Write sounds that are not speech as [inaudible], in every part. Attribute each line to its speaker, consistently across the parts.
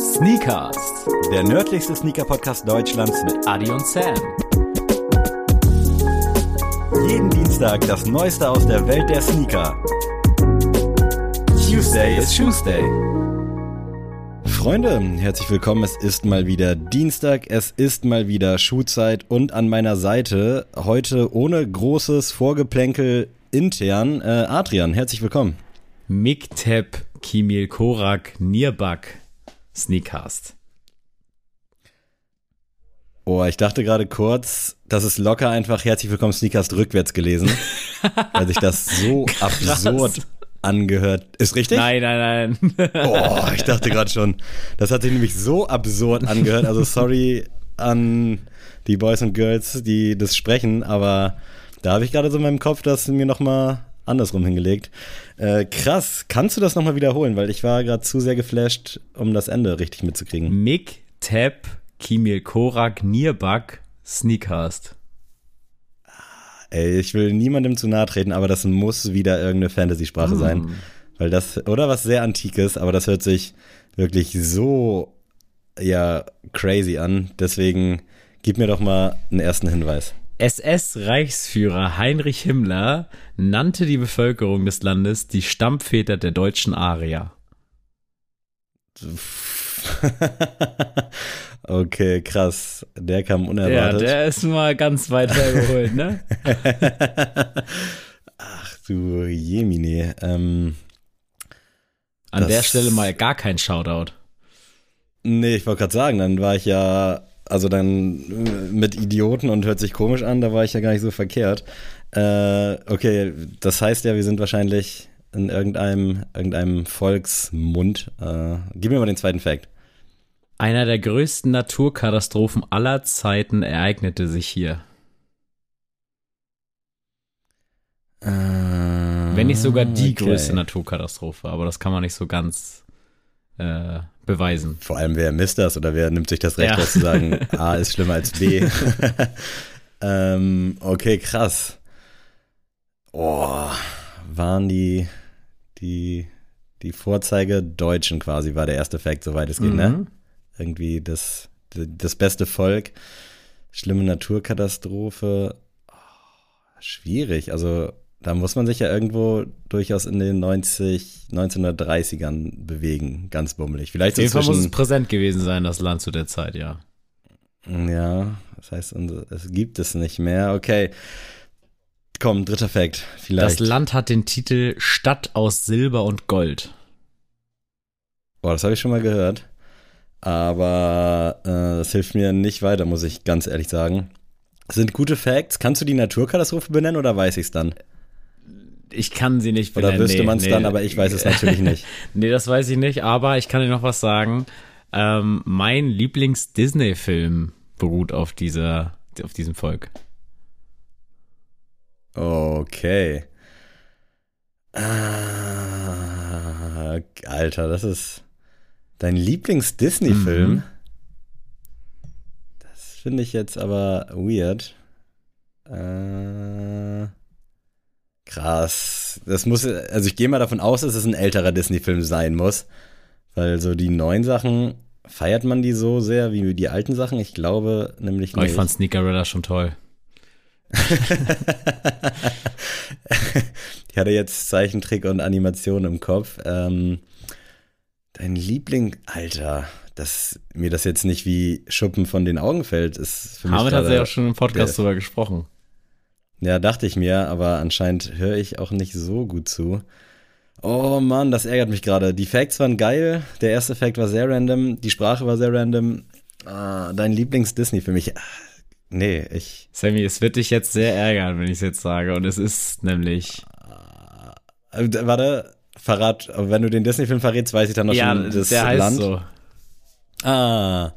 Speaker 1: Sneakers,
Speaker 2: Der nördlichste Sneaker-Podcast Deutschlands mit
Speaker 1: Adi und Sam.
Speaker 2: jeden Dienstag das Neueste aus der Welt der Sneaker. Tuesday is Tuesday. Freunde, herzlich willkommen. Es ist mal wieder Dienstag, es ist mal wieder Schuhzeit und an meiner Seite heute ohne großes Vorgeplänkel intern äh, Adrian. Herzlich willkommen.
Speaker 1: Miktep Kimil Korak Nierbak Sneakcast.
Speaker 2: Oh, ich dachte gerade kurz, das ist locker einfach herzlich willkommen Sneakers rückwärts gelesen, [laughs] weil sich das so absurd angehört. Ist richtig?
Speaker 1: Nein, nein, nein. [laughs]
Speaker 2: Oh, ich dachte gerade schon. Das hat sich nämlich so absurd angehört. Also sorry an die Boys und Girls, die das sprechen, aber da habe ich gerade so in meinem Kopf das mir nochmal andersrum hingelegt. Äh, krass, kannst du das nochmal wiederholen? Weil ich war gerade zu sehr geflasht, um das Ende richtig mitzukriegen.
Speaker 1: Miktep Kimil Korak Nierbak Sneakcast.
Speaker 2: Ey, ich will niemandem zu nahe treten, aber das muss wieder irgendeine Fantasy-Sprache sein. Weil das, oder was sehr Antikes, aber das hört sich wirklich so, ja, crazy an. Deswegen gib mir doch mal einen ersten Hinweis.
Speaker 1: SS-Reichsführer Heinrich Himmler nannte die Bevölkerung des Landes die Stammväter der deutschen Arier. [laughs]
Speaker 2: okay, krass. Der kam
Speaker 1: Ja,
Speaker 2: unerwartet.
Speaker 1: der ist mal ganz weit hergeholt, ne? [laughs]
Speaker 2: Ach du Jemine. Ähm,
Speaker 1: An der Stelle mal gar kein Shoutout.
Speaker 2: nee, ich wollte gerade sagen, dann war ich ja, also dann äh, mit Idioten und hört sich komisch an, da war ich ja gar nicht so verkehrt. Äh, okay, das heißt ja, wir sind wahrscheinlich in irgendeinem, irgendeinem Volksmund. Äh, gib mir mal den zweiten Fact.
Speaker 1: Einer der größten Naturkatastrophen aller Zeiten ereignete sich hier.
Speaker 2: Äh,
Speaker 1: Wenn nicht sogar die
Speaker 2: okay.
Speaker 1: größte Naturkatastrophe, aber das kann man nicht so ganz äh, beweisen.
Speaker 2: Vor allem, wer misst das oder wer nimmt sich das Recht,
Speaker 1: Ja.
Speaker 2: das zu sagen, [laughs] A ist schlimmer als B. [laughs] ähm, okay, krass. Oh, waren die, die, die Vorzeige Deutschen quasi, war der erste Fact, soweit es geht, ne?
Speaker 1: Mhm.
Speaker 2: Irgendwie das, das beste Volk, schlimme Naturkatastrophe. Oh, schwierig, also da muss man sich ja irgendwo durchaus in den 90, 1930ern bewegen, ganz bummelig. Vielleicht
Speaker 1: Auf jeden Fall muss es präsent gewesen sein, das Land zu der Zeit, ja.
Speaker 2: ja, das heißt, es gibt es nicht mehr. Okay, komm, dritter Fact, vielleicht.
Speaker 1: Das Land hat den Titel Stadt aus Silber und Gold.
Speaker 2: Boah, das habe ich schon mal gehört. Aber äh, das hilft mir nicht weiter, muss ich ganz ehrlich sagen. Das sind gute Facts. Kannst du die Naturkatastrophe benennen oder weiß ich es dann?
Speaker 1: Ich kann sie nicht
Speaker 2: Oder
Speaker 1: benennen.
Speaker 2: wüsste
Speaker 1: nee,
Speaker 2: man es
Speaker 1: nee.
Speaker 2: dann, aber ich weiß es natürlich nicht. [laughs]
Speaker 1: Nee, das weiß ich nicht, aber ich kann dir noch was sagen. Ähm, mein Lieblings-Disney-Film beruht auf dieser, auf diesem Volk.
Speaker 2: Okay. Ah, Alter, das ist dein Lieblings-Disney-Film.
Speaker 1: Mhm.
Speaker 2: Das finde ich jetzt aber weird. Äh, krass. Das muss, also ich gehe mal davon aus, dass es ein älterer Disney-Film sein muss. Weil so die neuen Sachen, feiert man die so sehr wie die alten Sachen? Ich glaube nämlich nicht.
Speaker 1: ich fand Sneakerella schon toll. [laughs]
Speaker 2: ich hatte jetzt Zeichentrick und Animation im Kopf. Ähm, dein Liebling, Alter, dass mir das jetzt nicht wie Schuppen von den Augen fällt, ist für mich.
Speaker 1: Hamid hat ja auch schon im Podcast drüber gesprochen.
Speaker 2: Ja, dachte ich mir, aber anscheinend höre ich auch nicht so gut zu. Oh Mann, das ärgert mich gerade. Die Facts waren geil. Der erste Fact war sehr random. Die Sprache war sehr random. Ah, dein Lieblings-Disney für mich. Ah, Nee, ich.
Speaker 1: Sammy, es wird dich jetzt sehr ärgern, wenn ich es jetzt sage. Und es ist nämlich.
Speaker 2: Äh, warte, verrat, wenn du den Disney-Film verrätst, weiß ich dann noch
Speaker 1: Ja,
Speaker 2: schon das
Speaker 1: der heißt
Speaker 2: Land.
Speaker 1: so.
Speaker 2: Ah,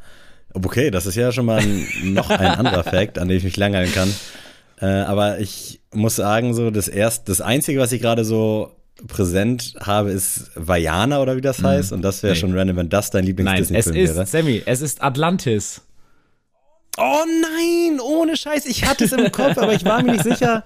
Speaker 2: okay, das ist ja schon mal ein, noch ein anderer Fact, an dem ich mich langhalten kann. Äh, aber ich muss sagen, so das erst, das einzige, was ich gerade so präsent habe, ist Vajana oder wie das heißt. Und das wäre schon random, wenn das dein
Speaker 1: Nein, es
Speaker 2: Lieblings-Disney-Film
Speaker 1: ist,
Speaker 2: wäre.
Speaker 1: Sammy, es ist Atlantis.
Speaker 2: Oh nein, ohne Scheiß, ich hatte es im Kopf, aber ich war mir nicht sicher.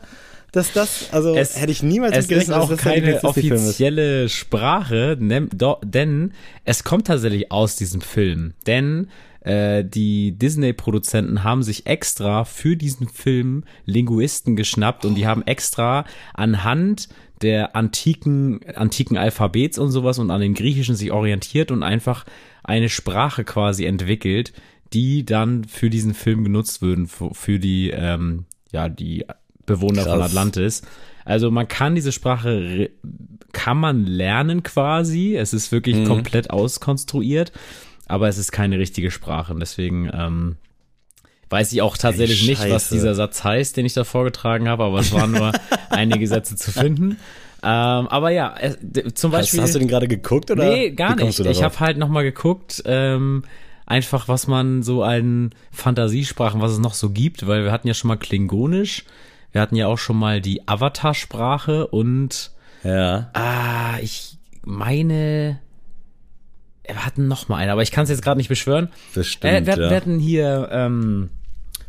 Speaker 2: dass das, also
Speaker 1: Es-
Speaker 2: hätte ich niemals
Speaker 1: Es
Speaker 2: gerechnet,
Speaker 1: ist auch
Speaker 2: dass das
Speaker 1: keine
Speaker 2: Lieblings-Disney-Film
Speaker 1: offizielle Sprache, denn es kommt tatsächlich aus diesem Film. Denn äh, die Disney-Produzenten haben sich extra für diesen Film Linguisten geschnappt und die haben extra anhand der antiken, antiken Alphabets und sowas und an den Griechischen sich orientiert und einfach eine Sprache quasi entwickelt, die dann für diesen Film genutzt würden, für, die, ähm, ja, die Bewohner von
Speaker 2: Krass.
Speaker 1: Atlantis. Also man kann diese Sprache, kann man lernen quasi. Es ist wirklich komplett auskonstruiert, aber es ist keine richtige Sprache. Und deswegen ähm, weiß ich auch tatsächlich
Speaker 2: Ey,
Speaker 1: nicht, was dieser Satz heißt, den ich da vorgetragen habe, aber es waren nur [laughs] einige Sätze zu finden. Ähm, aber ja, d- zum
Speaker 2: Hast,
Speaker 1: Beispiel.
Speaker 2: hast du den gerade geguckt oder?
Speaker 1: Nee, gar nicht. Ich habe halt nochmal geguckt, ähm, einfach was man so an Fantasiesprachen, was es noch so gibt, weil wir hatten ja schon mal Klingonisch, wir hatten ja auch schon mal die Avatar-Sprache und
Speaker 2: Ja.
Speaker 1: ah, ich meine, wir hatten noch mal eine, aber ich kann es jetzt gerade nicht beschwören.
Speaker 2: Bestimmt,
Speaker 1: Äh, wir, hatten-
Speaker 2: ja.
Speaker 1: wir hatten hier ähm,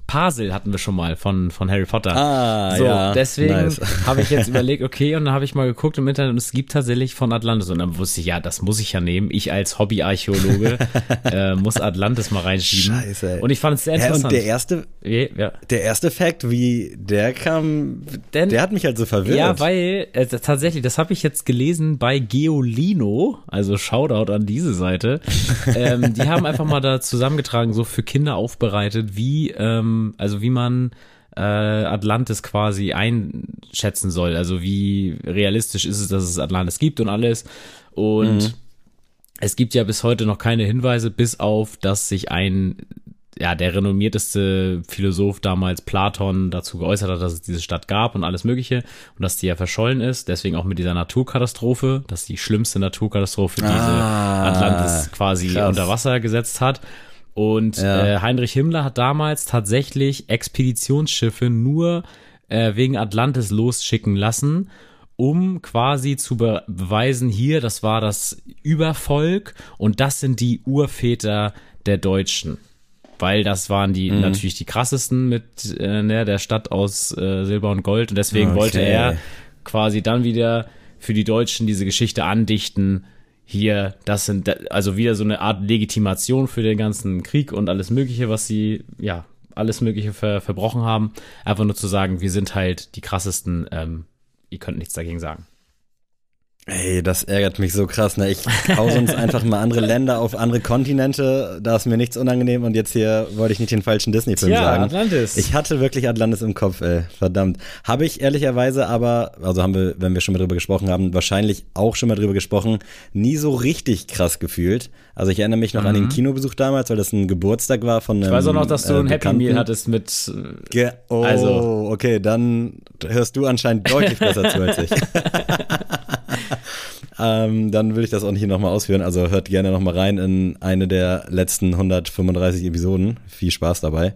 Speaker 1: Pasel hatten wir schon mal von, von Harry Potter.
Speaker 2: Ah,
Speaker 1: so,
Speaker 2: ja.
Speaker 1: deswegen
Speaker 2: Nice. [laughs]
Speaker 1: habe ich jetzt überlegt, okay, und dann habe ich mal geguckt im Internet und es gibt tatsächlich von Atlantis. Und dann wusste ich, ja, das muss ich ja nehmen. Ich als Hobbyarchäologe [laughs] äh, muss Atlantis mal reinschieben.
Speaker 2: Scheiße, ey.
Speaker 1: Und ich fand es sehr
Speaker 2: Ja,
Speaker 1: interessant.
Speaker 2: und der erste,
Speaker 1: ja, ja.
Speaker 2: der erste Fact, wie der kam,
Speaker 1: Denn-
Speaker 2: der hat mich halt so verwirrt.
Speaker 1: Ja, weil äh, tatsächlich, das habe ich jetzt gelesen bei Geolino, also Shoutout an diese Seite. [laughs] ähm, die haben einfach mal da zusammengetragen, so für Kinder aufbereitet, wie ähm, also wie man äh, Atlantis quasi einschätzen soll. Also wie realistisch ist es, dass es Atlantis gibt und alles. Und es gibt ja bis heute noch keine Hinweise, bis auf, dass sich ein ja, der renommierteste Philosoph damals, Platon, dazu geäußert hat, dass es diese Stadt gab und alles Mögliche und dass die ja verschollen ist. Deswegen auch mit dieser Naturkatastrophe, dass die schlimmste Naturkatastrophe diese
Speaker 2: Ah,
Speaker 1: Atlantis quasi
Speaker 2: krass.
Speaker 1: unter Wasser gesetzt hat. Und
Speaker 2: Ja.
Speaker 1: äh, Heinrich Himmler hat damals tatsächlich Expeditionsschiffe nur äh, wegen Atlantis losschicken lassen, um quasi zu be beweisen, hier, das war das Übervolk und das sind die Urväter der Deutschen. Weil das waren die
Speaker 2: Mhm.
Speaker 1: natürlich die krassesten mit äh, ne, der Stadt aus äh, Silber und Gold und deswegen
Speaker 2: Okay.
Speaker 1: wollte er quasi dann wieder für die Deutschen diese Geschichte andichten. Hier, das sind also wieder so eine Art Legitimation für den ganzen Krieg und alles Mögliche, was sie ja alles Mögliche ver verbrochen haben. Einfach nur zu sagen, wir sind halt die krassesten. Ähm, ihr könnt nichts dagegen sagen.
Speaker 2: Ey, das ärgert mich so krass. Ne? Ich hau sonst [laughs] einfach mal andere Länder auf andere Kontinente. Da ist mir nichts unangenehm und jetzt hier wollte ich nicht den falschen Disney-Film sagen.
Speaker 1: Atlantis.
Speaker 2: Ich hatte wirklich Atlantis im Kopf, ey. Verdammt. Habe ich ehrlicherweise aber, also haben wir, wenn wir schon mal drüber gesprochen haben, wahrscheinlich auch schon mal drüber gesprochen, nie so richtig krass gefühlt. Also ich erinnere mich noch an den Kinobesuch damals, weil das ein Geburtstag war von einem
Speaker 1: Mhm. ich weiß auch noch, dass du
Speaker 2: äh,
Speaker 1: ein Happy. Meal hattest mit. äh,
Speaker 2: Ge oh,
Speaker 1: Also-
Speaker 2: okay, dann hörst du anscheinend deutlich besser zu als ich. [laughs] [laughs] [laughs] ähm, dann will ich das auch nicht nochmal ausführen. Also hört gerne nochmal rein in eine der letzten 135 Episoden. Viel Spaß dabei.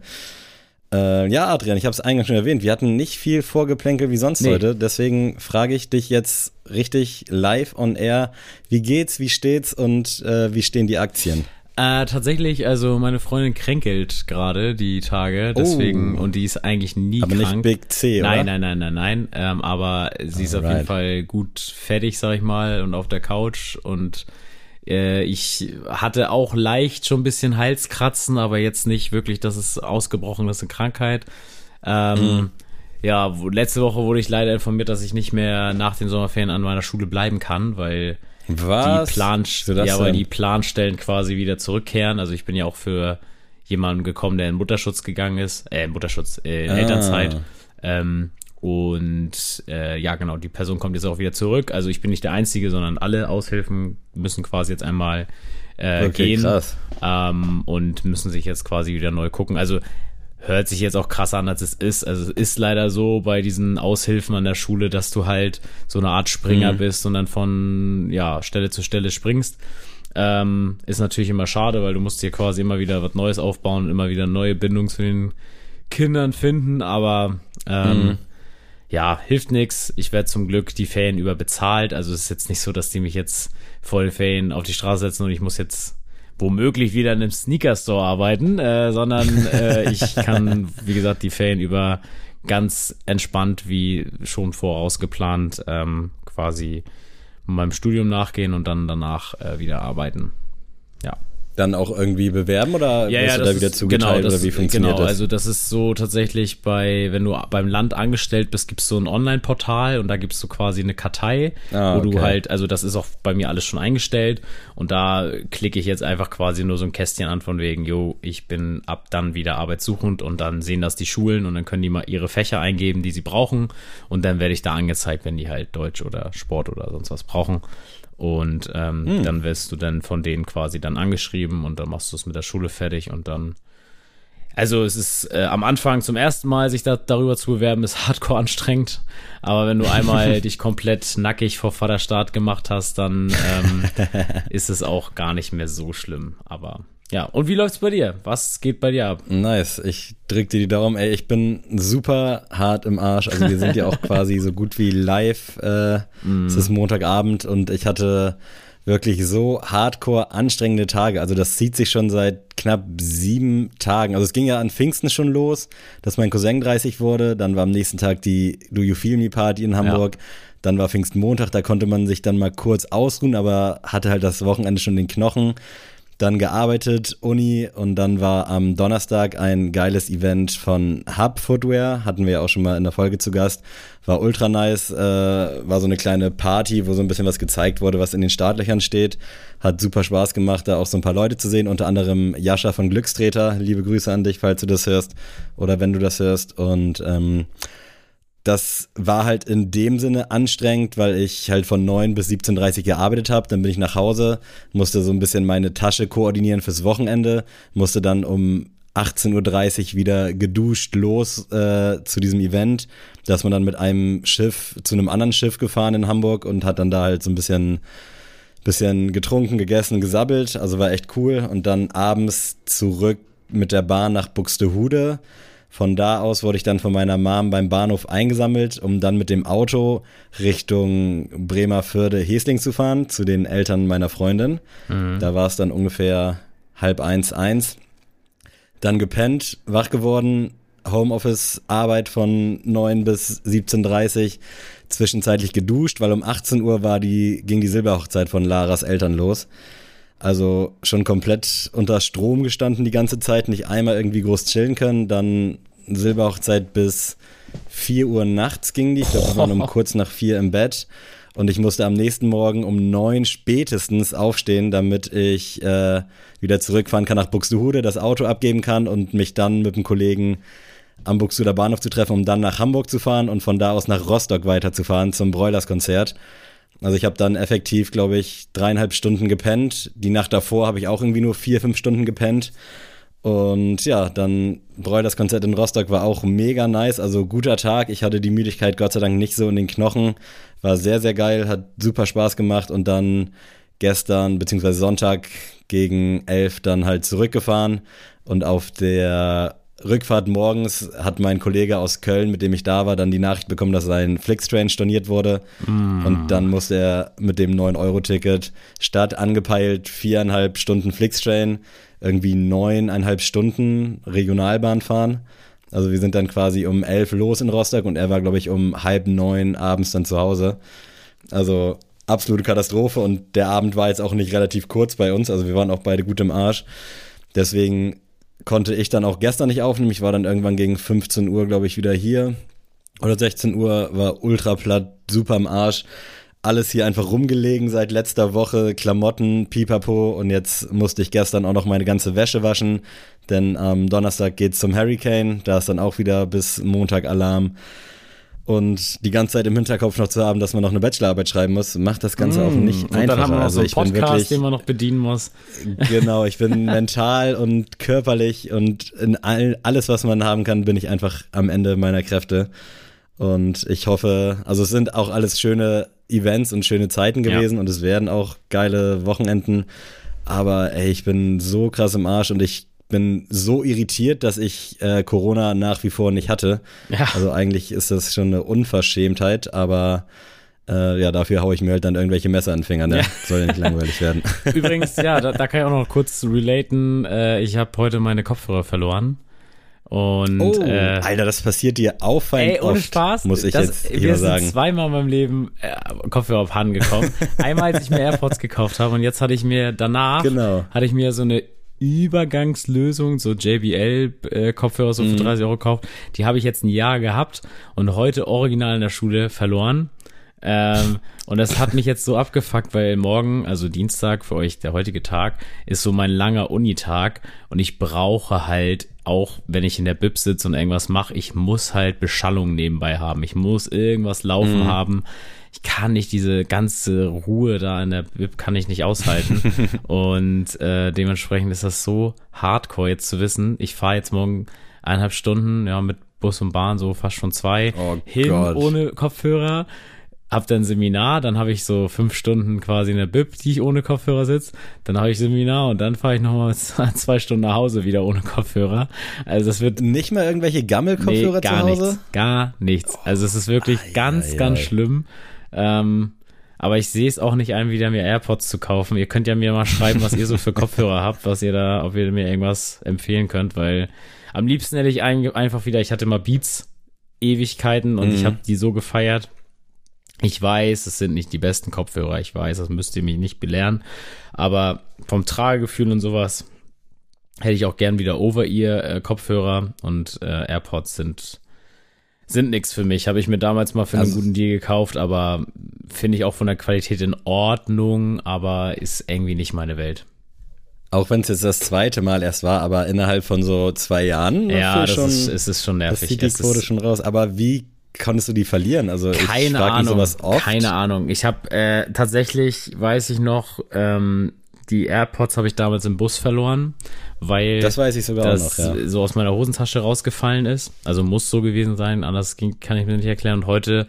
Speaker 2: Äh, ja, Adrian, ich habe es eingangs schon erwähnt. Wir hatten nicht viel Vorgeplänkel wie sonst
Speaker 1: Nee.
Speaker 2: heute. Deswegen frage ich dich jetzt richtig live on air. Wie geht's, wie steht's und äh, wie stehen die Aktien?
Speaker 1: Äh, tatsächlich, also meine Freundin kränkelt gerade die Tage, deswegen, und die ist eigentlich nie
Speaker 2: Oh. Aber nicht
Speaker 1: krank.
Speaker 2: Big C, oder?
Speaker 1: Nein, nein, nein, nein, nein. Ähm, aber sie ist auf jeden. Fall gut fertig, sag ich mal, und auf der Couch. Und äh, ich hatte auch leicht schon ein bisschen Halskratzen, aber jetzt nicht wirklich, dass es ausgebrochen ist, eine Krankheit. Ähm,
Speaker 2: Mhm.
Speaker 1: Ja, letzte Woche wurde ich leider informiert, dass ich nicht mehr nach den Sommerferien an meiner Schule bleiben kann, weil
Speaker 2: Was?
Speaker 1: die Plan, ja, weil
Speaker 2: denn?
Speaker 1: die Planstellen quasi wieder zurückkehren. Also ich bin ja auch für jemanden gekommen, der in Mutterschutz gegangen ist, äh, in Mutterschutz, äh, in
Speaker 2: Ah.
Speaker 1: Elternzeit. Ähm, und äh, ja, genau, die Person kommt jetzt auch wieder zurück. Also ich bin nicht der Einzige, sondern alle Aushilfen müssen quasi jetzt einmal äh,
Speaker 2: Okay,
Speaker 1: gehen ähm, und müssen sich jetzt quasi wieder neu gucken. Also hört sich jetzt auch krasser an, als es ist. Also es ist leider so bei diesen Aushilfen an der Schule, dass du halt so eine Art Springer
Speaker 2: Mhm.
Speaker 1: bist und dann von ja, Stelle zu Stelle springst. Ähm, ist natürlich immer schade, weil du musst dir quasi immer wieder was Neues aufbauen und immer wieder neue Bindungen zu den Kindern finden, aber ähm,
Speaker 2: Mhm.
Speaker 1: ja, hilft nix. Ich werde zum Glück die Ferien über bezahlt. Also es ist jetzt nicht so, dass die mich jetzt den Ferien auf die Straße setzen und ich muss jetzt womöglich wieder in einem Sneaker-Store arbeiten, äh, sondern äh, ich [laughs] kann, wie gesagt, die Ferien über ganz entspannt, wie schon vorausgeplant, ähm, quasi meinem Studium nachgehen und dann danach äh, wieder arbeiten.
Speaker 2: Dann auch irgendwie bewerben oder
Speaker 1: ja,
Speaker 2: ja,
Speaker 1: du da wieder zugeteilt
Speaker 2: genau, das, oder wie funktioniert
Speaker 1: genau,
Speaker 2: das?
Speaker 1: Also das ist so tatsächlich bei, wenn du beim Land angestellt bist, gibt's so ein Online-Portal und da gibst du quasi eine Kartei, ah, wo okay. du halt, also das ist auch bei mir alles schon eingestellt und da klicke ich jetzt einfach quasi nur so ein Kästchen an von wegen, jo, ich bin ab dann wieder arbeitssuchend und dann sehen das die Schulen und dann können die mal ihre Fächer eingeben, die sie brauchen und dann werde ich da angezeigt, wenn die halt Deutsch oder Sport oder sonst was brauchen. Und ähm, hm. dann wirst du dann von denen quasi dann angeschrieben und dann machst du es mit der Schule fertig und dann. Also es ist äh, am Anfang zum ersten Mal sich da, darüber zu bewerben, ist [laughs] hardcore anstrengend. Aber wenn du einmal [laughs] dich komplett nackig vor Vaterstaat gemacht hast, dann ähm, [laughs] ist es auch gar nicht mehr so schlimm. Aber ja, und wie läuft's bei dir? Was geht bei dir ab?
Speaker 2: Nice, ich drück dir die Daumen. Ey, ich bin super hart im Arsch. Also wir sind ja auch [laughs] quasi so gut wie live. Äh, mm. Es ist Montagabend und ich hatte wirklich so hardcore anstrengende Tage. Also das zieht sich schon seit knapp sieben Tagen. Also es ging ja an Pfingsten schon los, dass mein Cousin 30 wurde. Dann war am nächsten Tag die Do You Feel Me Party in Hamburg. Ja. Dann war Pfingstmontag, da konnte man sich dann mal kurz ausruhen, aber hatte halt das Wochenende schon den Knochen dann gearbeitet, Uni und dann war am Donnerstag ein geiles Event von Hub Footwear, hatten wir ja auch schon mal in der Folge zu Gast, war ultra nice, äh, war so eine kleine Party, wo so ein bisschen was gezeigt wurde, was in den Startlöchern steht, hat super Spaß gemacht, da auch so ein paar Leute zu sehen, unter anderem Jascha von Glückstreter, liebe Grüße an dich, falls du das hörst oder wenn du das hörst. Und ähm, das war halt in dem Sinne anstrengend, weil ich halt von 9 bis 17.30 gearbeitet habe. Dann bin ich nach Hause, musste so ein bisschen meine Tasche koordinieren fürs Wochenende, musste dann um 18.30 Uhr wieder geduscht los äh, zu diesem Event. dass man dann mit einem Schiff zu einem anderen Schiff gefahren in Hamburg und hat dann da halt so ein bisschen, bisschen getrunken, gegessen, gesabbelt. Also war echt cool. Und dann abends zurück mit der Bahn nach Buxtehude von da aus wurde ich dann von meiner Mom beim Bahnhof eingesammelt, um dann mit dem Auto Richtung Bremerförde Hesling zu fahren, zu den Eltern meiner Freundin. Mhm. Da war es dann ungefähr halb eins, eins. Dann gepennt, wach geworden, Homeoffice, Arbeit von 9 bis 17.30 zwischenzeitlich geduscht, weil um 18 Uhr war die, ging die Silberhochzeit von Laras Eltern los. Also schon komplett unter Strom gestanden die ganze Zeit, nicht einmal irgendwie groß chillen können. Dann Silberhochzeit bis 4 Uhr nachts ging die. Ich glaube, wir waren um [laughs] kurz nach 4 im Bett. Und ich musste am nächsten Morgen um 9 spätestens aufstehen, damit ich äh, wieder zurückfahren kann nach Buxtehude, das Auto abgeben kann und mich dann mit einem Kollegen am Buxtehuder Bahnhof zu treffen, um dann nach Hamburg zu fahren und von da aus nach Rostock weiterzufahren zum Broilers-Konzert. Also ich habe dann effektiv, glaube ich, dreieinhalb Stunden gepennt. Die Nacht davor habe ich auch irgendwie nur vier, fünf Stunden gepennt. Und ja, dann Breu, das Konzert in Rostock war auch mega nice, also guter Tag. Ich hatte die Müdigkeit Gott sei Dank nicht so in den Knochen. War sehr, sehr geil, hat super Spaß gemacht und dann gestern beziehungsweise Sonntag gegen elf dann halt zurückgefahren und auf der Rückfahrt morgens hat mein Kollege aus Köln, mit dem ich da war, dann die Nachricht bekommen, dass sein Flixtrain storniert wurde. Mm. Und dann musste er mit dem 9-Euro-Ticket statt angepeilt viereinhalb Stunden Flixtrain irgendwie neuneinhalb Stunden Regionalbahn fahren. Also wir sind dann quasi um elf los in Rostock und er war, glaube ich, um halb neun abends dann zu Hause. Also absolute Katastrophe und der Abend war jetzt auch nicht relativ kurz bei uns. Also wir waren auch beide gut im Arsch. Deswegen konnte ich dann auch gestern nicht aufnehmen. Ich war dann irgendwann gegen 15 Uhr, glaube ich, wieder hier. Oder 16 Uhr, war ultra platt, super im Arsch. Alles hier einfach rumgelegen seit letzter Woche, Klamotten, Pipapo und jetzt musste ich gestern auch noch meine ganze Wäsche waschen, denn am Donnerstag geht's zum Hurricane, da ist dann auch wieder bis Montag Alarm und die ganze Zeit im Hinterkopf noch zu haben, dass man noch eine Bachelorarbeit schreiben muss, macht das Ganze mm. auch nicht und einfacher. Und dann haben wir noch
Speaker 1: also so einen Podcast, wirklich, den man noch bedienen muss.
Speaker 2: Genau, ich bin [laughs] mental und körperlich und in all, alles, was man haben kann, bin ich einfach am Ende meiner Kräfte. Und ich hoffe, also es sind auch alles schöne Events und schöne Zeiten gewesen ja. und es werden auch geile Wochenenden. Aber ey, ich bin so krass im Arsch und ich bin so irritiert, dass ich äh, Corona nach wie vor nicht hatte. Ja. Also eigentlich ist das schon eine Unverschämtheit, aber äh, ja, dafür haue ich mir halt dann irgendwelche Messer in den Finger, ne? Ja. Soll ja nicht langweilig werden. [laughs]
Speaker 1: Übrigens, ja, da, da, kann ich auch noch kurz relaten. Äh, ich habe heute meine Kopfhörer verloren. Und,
Speaker 2: Oh,
Speaker 1: äh,
Speaker 2: Alter, das passiert dir auffallend
Speaker 1: Ey, ohne
Speaker 2: oft,
Speaker 1: Spaß.
Speaker 2: muss ich
Speaker 1: das,
Speaker 2: jetzt
Speaker 1: wir
Speaker 2: hier
Speaker 1: sind
Speaker 2: sagen.
Speaker 1: zweimal in meinem Leben äh, Kopfhörer auf Hand gekommen. [laughs] Einmal, als ich mir AirPods gekauft habe und jetzt hatte ich mir danach,
Speaker 2: Genau.
Speaker 1: hatte ich mir so eine Übergangslösung, so JBL-Kopfhörer
Speaker 2: Mhm.
Speaker 1: so für 30 Euro gekauft. Die habe ich jetzt ein Jahr gehabt und heute original in der Schule verloren. Ähm, [laughs] und das hat mich jetzt so abgefuckt, weil morgen, also Dienstag für euch, der heutige Tag, ist so mein langer Unitag und ich brauche halt, auch wenn ich in der Bib sitze und irgendwas mache, ich muss halt Beschallung nebenbei haben. Ich muss irgendwas laufen haben. Ich kann nicht diese ganze Ruhe da in der Bib kann ich nicht aushalten. [laughs] und äh, dementsprechend ist das so hardcore jetzt zu wissen. Ich fahre jetzt morgen eineinhalb Stunden, ja, mit Bus und Bahn, so fast schon zwei,
Speaker 2: Oh
Speaker 1: hin
Speaker 2: Gott.
Speaker 1: ohne Kopfhörer hab dann Seminar, dann habe ich so fünf Stunden quasi in der Bib, die ich ohne Kopfhörer sitze. Dann habe ich Seminar und dann fahre ich nochmal [laughs] zwei Stunden nach Hause wieder ohne Kopfhörer. Also das wird
Speaker 2: Nicht mal irgendwelche Gammelkopfhörer
Speaker 1: nee,
Speaker 2: zu Hause?
Speaker 1: nichts, gar nichts. Also es ist wirklich
Speaker 2: Ei,
Speaker 1: ganz,
Speaker 2: ei,
Speaker 1: ganz
Speaker 2: ei.
Speaker 1: schlimm. Ähm, aber ich sehe es auch nicht ein, wieder mir AirPods zu kaufen. Ihr könnt ja mir mal schreiben, was ihr so für Kopfhörer habt, was ihr da, ob ihr mir irgendwas empfehlen könnt, weil am liebsten hätte ich ein, einfach wieder, ich hatte mal Beats Ewigkeiten und ich
Speaker 2: Mhm.
Speaker 1: habe die so gefeiert. Ich weiß, es sind nicht die besten Kopfhörer, ich weiß, das müsst ihr mich nicht belehren, aber vom Tragegefühl und sowas hätte ich auch gern wieder Over-Ear-Kopfhörer und äh, AirPods sind sind nix für mich. Habe ich mir damals mal für einen
Speaker 2: Also-
Speaker 1: guten Deal gekauft, aber finde ich auch von der Qualität in Ordnung, aber ist irgendwie nicht meine Welt.
Speaker 2: Auch wenn es jetzt das zweite Mal erst war, aber innerhalb von so zwei Jahren
Speaker 1: Ja, das
Speaker 2: schon,
Speaker 1: ist, es ist schon
Speaker 2: das
Speaker 1: nervig.
Speaker 2: zieht die
Speaker 1: Es
Speaker 2: Quote schon raus. Aber wie konntest du die verlieren? Also
Speaker 1: keine Ahnung.
Speaker 2: sowas oft.
Speaker 1: Keine Ahnung. Ich habe äh, tatsächlich, weiß ich noch, ähm, die AirPods habe ich damals im Bus verloren, weil
Speaker 2: Das weiß ich sogar
Speaker 1: das
Speaker 2: noch, ja.
Speaker 1: so aus meiner Hosentasche rausgefallen ist. Also muss so gewesen sein, anders ging, kann ich mir nicht erklären. Und heute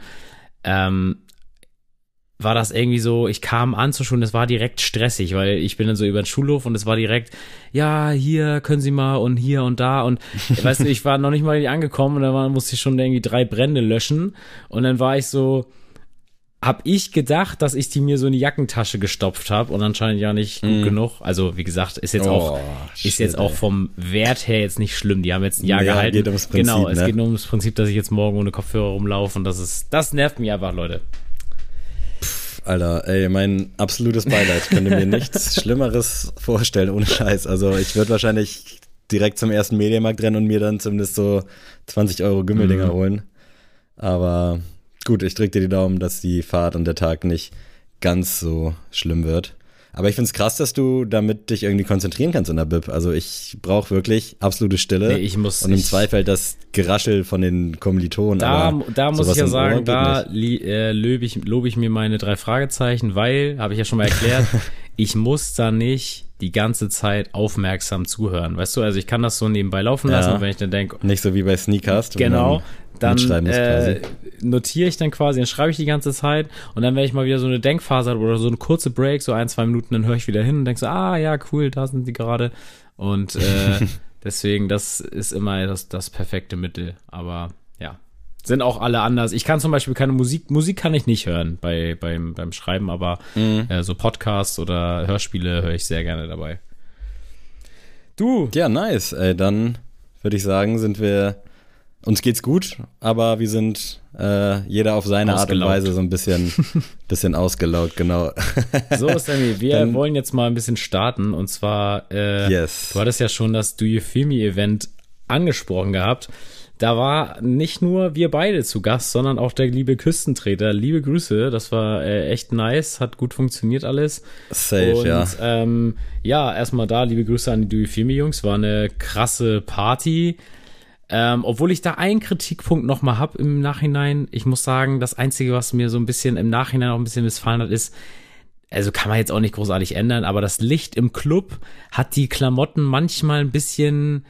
Speaker 1: ähm, war das irgendwie so, ich kam an zur Schule, es war direkt stressig, weil ich bin dann so über den Schulhof und es war direkt, ja, hier können Sie mal und hier und da und [laughs] weißt du, ich war noch nicht mal angekommen und dann musste ich schon irgendwie drei Brände löschen und dann war ich so, hab ich gedacht, dass ich die mir so in die Jackentasche gestopft habe und anscheinend ja nicht gut genug. Also wie gesagt, ist jetzt auch.
Speaker 2: Oh,
Speaker 1: ist
Speaker 2: shit,
Speaker 1: jetzt auch vom Wert her jetzt nicht schlimm. Die haben jetzt ein Jahr
Speaker 2: Ja,
Speaker 1: gehalten.
Speaker 2: geht ums Prinzip,
Speaker 1: genau, es
Speaker 2: ne?
Speaker 1: geht nur ums Prinzip, dass ich jetzt morgen ohne Kopfhörer rumlaufe und das ist, das nervt mich einfach, Leute.
Speaker 2: Alter, ey, mein absolutes Beileid. Ich könnte mir nichts [laughs] Schlimmeres vorstellen, ohne Scheiß. Also ich würde wahrscheinlich direkt zum ersten Mediamarkt rennen und mir dann zumindest so 20 Euro Gümmeldinger
Speaker 1: Mhm.
Speaker 2: holen. Aber gut, ich drücke dir die Daumen, dass die Fahrt und der Tag nicht ganz so schlimm wird. Aber ich finde es krass, dass du damit dich irgendwie konzentrieren kannst in der Bib. Also ich brauche wirklich absolute Stille.
Speaker 1: Nee, ich muss-
Speaker 2: und im
Speaker 1: ich-
Speaker 2: Zweifel das Geraschel von den Kommilitonen.
Speaker 1: Da, da muss ich ja sagen, da äh, lobe ich, lobe ich mir meine drei Fragezeichen, weil, habe ich ja schon mal erklärt, [laughs] ich muss da nicht die ganze Zeit aufmerksam zuhören. Weißt du, also ich kann das so nebenbei laufen lassen,
Speaker 2: Ja.
Speaker 1: und wenn ich dann denke,
Speaker 2: Nicht so wie bei Sneakcast. wo
Speaker 1: Genau. Dann äh. Notiere ich dann quasi, dann schreibe ich die ganze Zeit und dann, wenn ich mal wieder so eine Denkphase habe oder so eine kurze Break, so ein, zwei Minuten, dann höre ich wieder hin und denke so, ah ja, cool, da sind die gerade. Und äh, [laughs] deswegen, das ist immer das, das perfekte Mittel. Aber ja, sind auch alle anders. Ich kann zum Beispiel keine Musik, Musik kann ich nicht hören bei, beim, beim Schreiben, aber
Speaker 2: Mhm.
Speaker 1: äh, so Podcasts oder Hörspiele höre ich sehr gerne dabei. Du,
Speaker 2: Ja, nice. Ey, dann würde ich sagen, sind wir. Uns geht's gut, aber wir sind äh, jeder auf seine Art und
Speaker 1: Ausgelaugt.
Speaker 2: Weise so ein bisschen, [laughs] bisschen ausgelaugt, genau.
Speaker 1: So Sammy, wir
Speaker 2: Dann-
Speaker 1: wollen jetzt mal ein bisschen starten und zwar, äh,
Speaker 2: Yes.
Speaker 1: du hattest ja schon das Do You Feel Me Event angesprochen gehabt. Da war nicht nur wir beide zu Gast, sondern auch der liebe Küstentreter. Liebe Grüße, das war äh, echt nice, hat gut funktioniert alles.
Speaker 2: Safe,
Speaker 1: und
Speaker 2: ja.
Speaker 1: ähm, ja, erstmal da, liebe Grüße an die Do You Feel Me Jungs, war eine krasse Party. Ähm, obwohl ich da einen Kritikpunkt nochmal hab im Nachhinein. Ich muss sagen, das Einzige, was mir so ein bisschen im Nachhinein auch ein bisschen missfallen hat, ist, also kann man jetzt auch nicht großartig ändern, aber das Licht im Club hat die Klamotten manchmal ein bisschen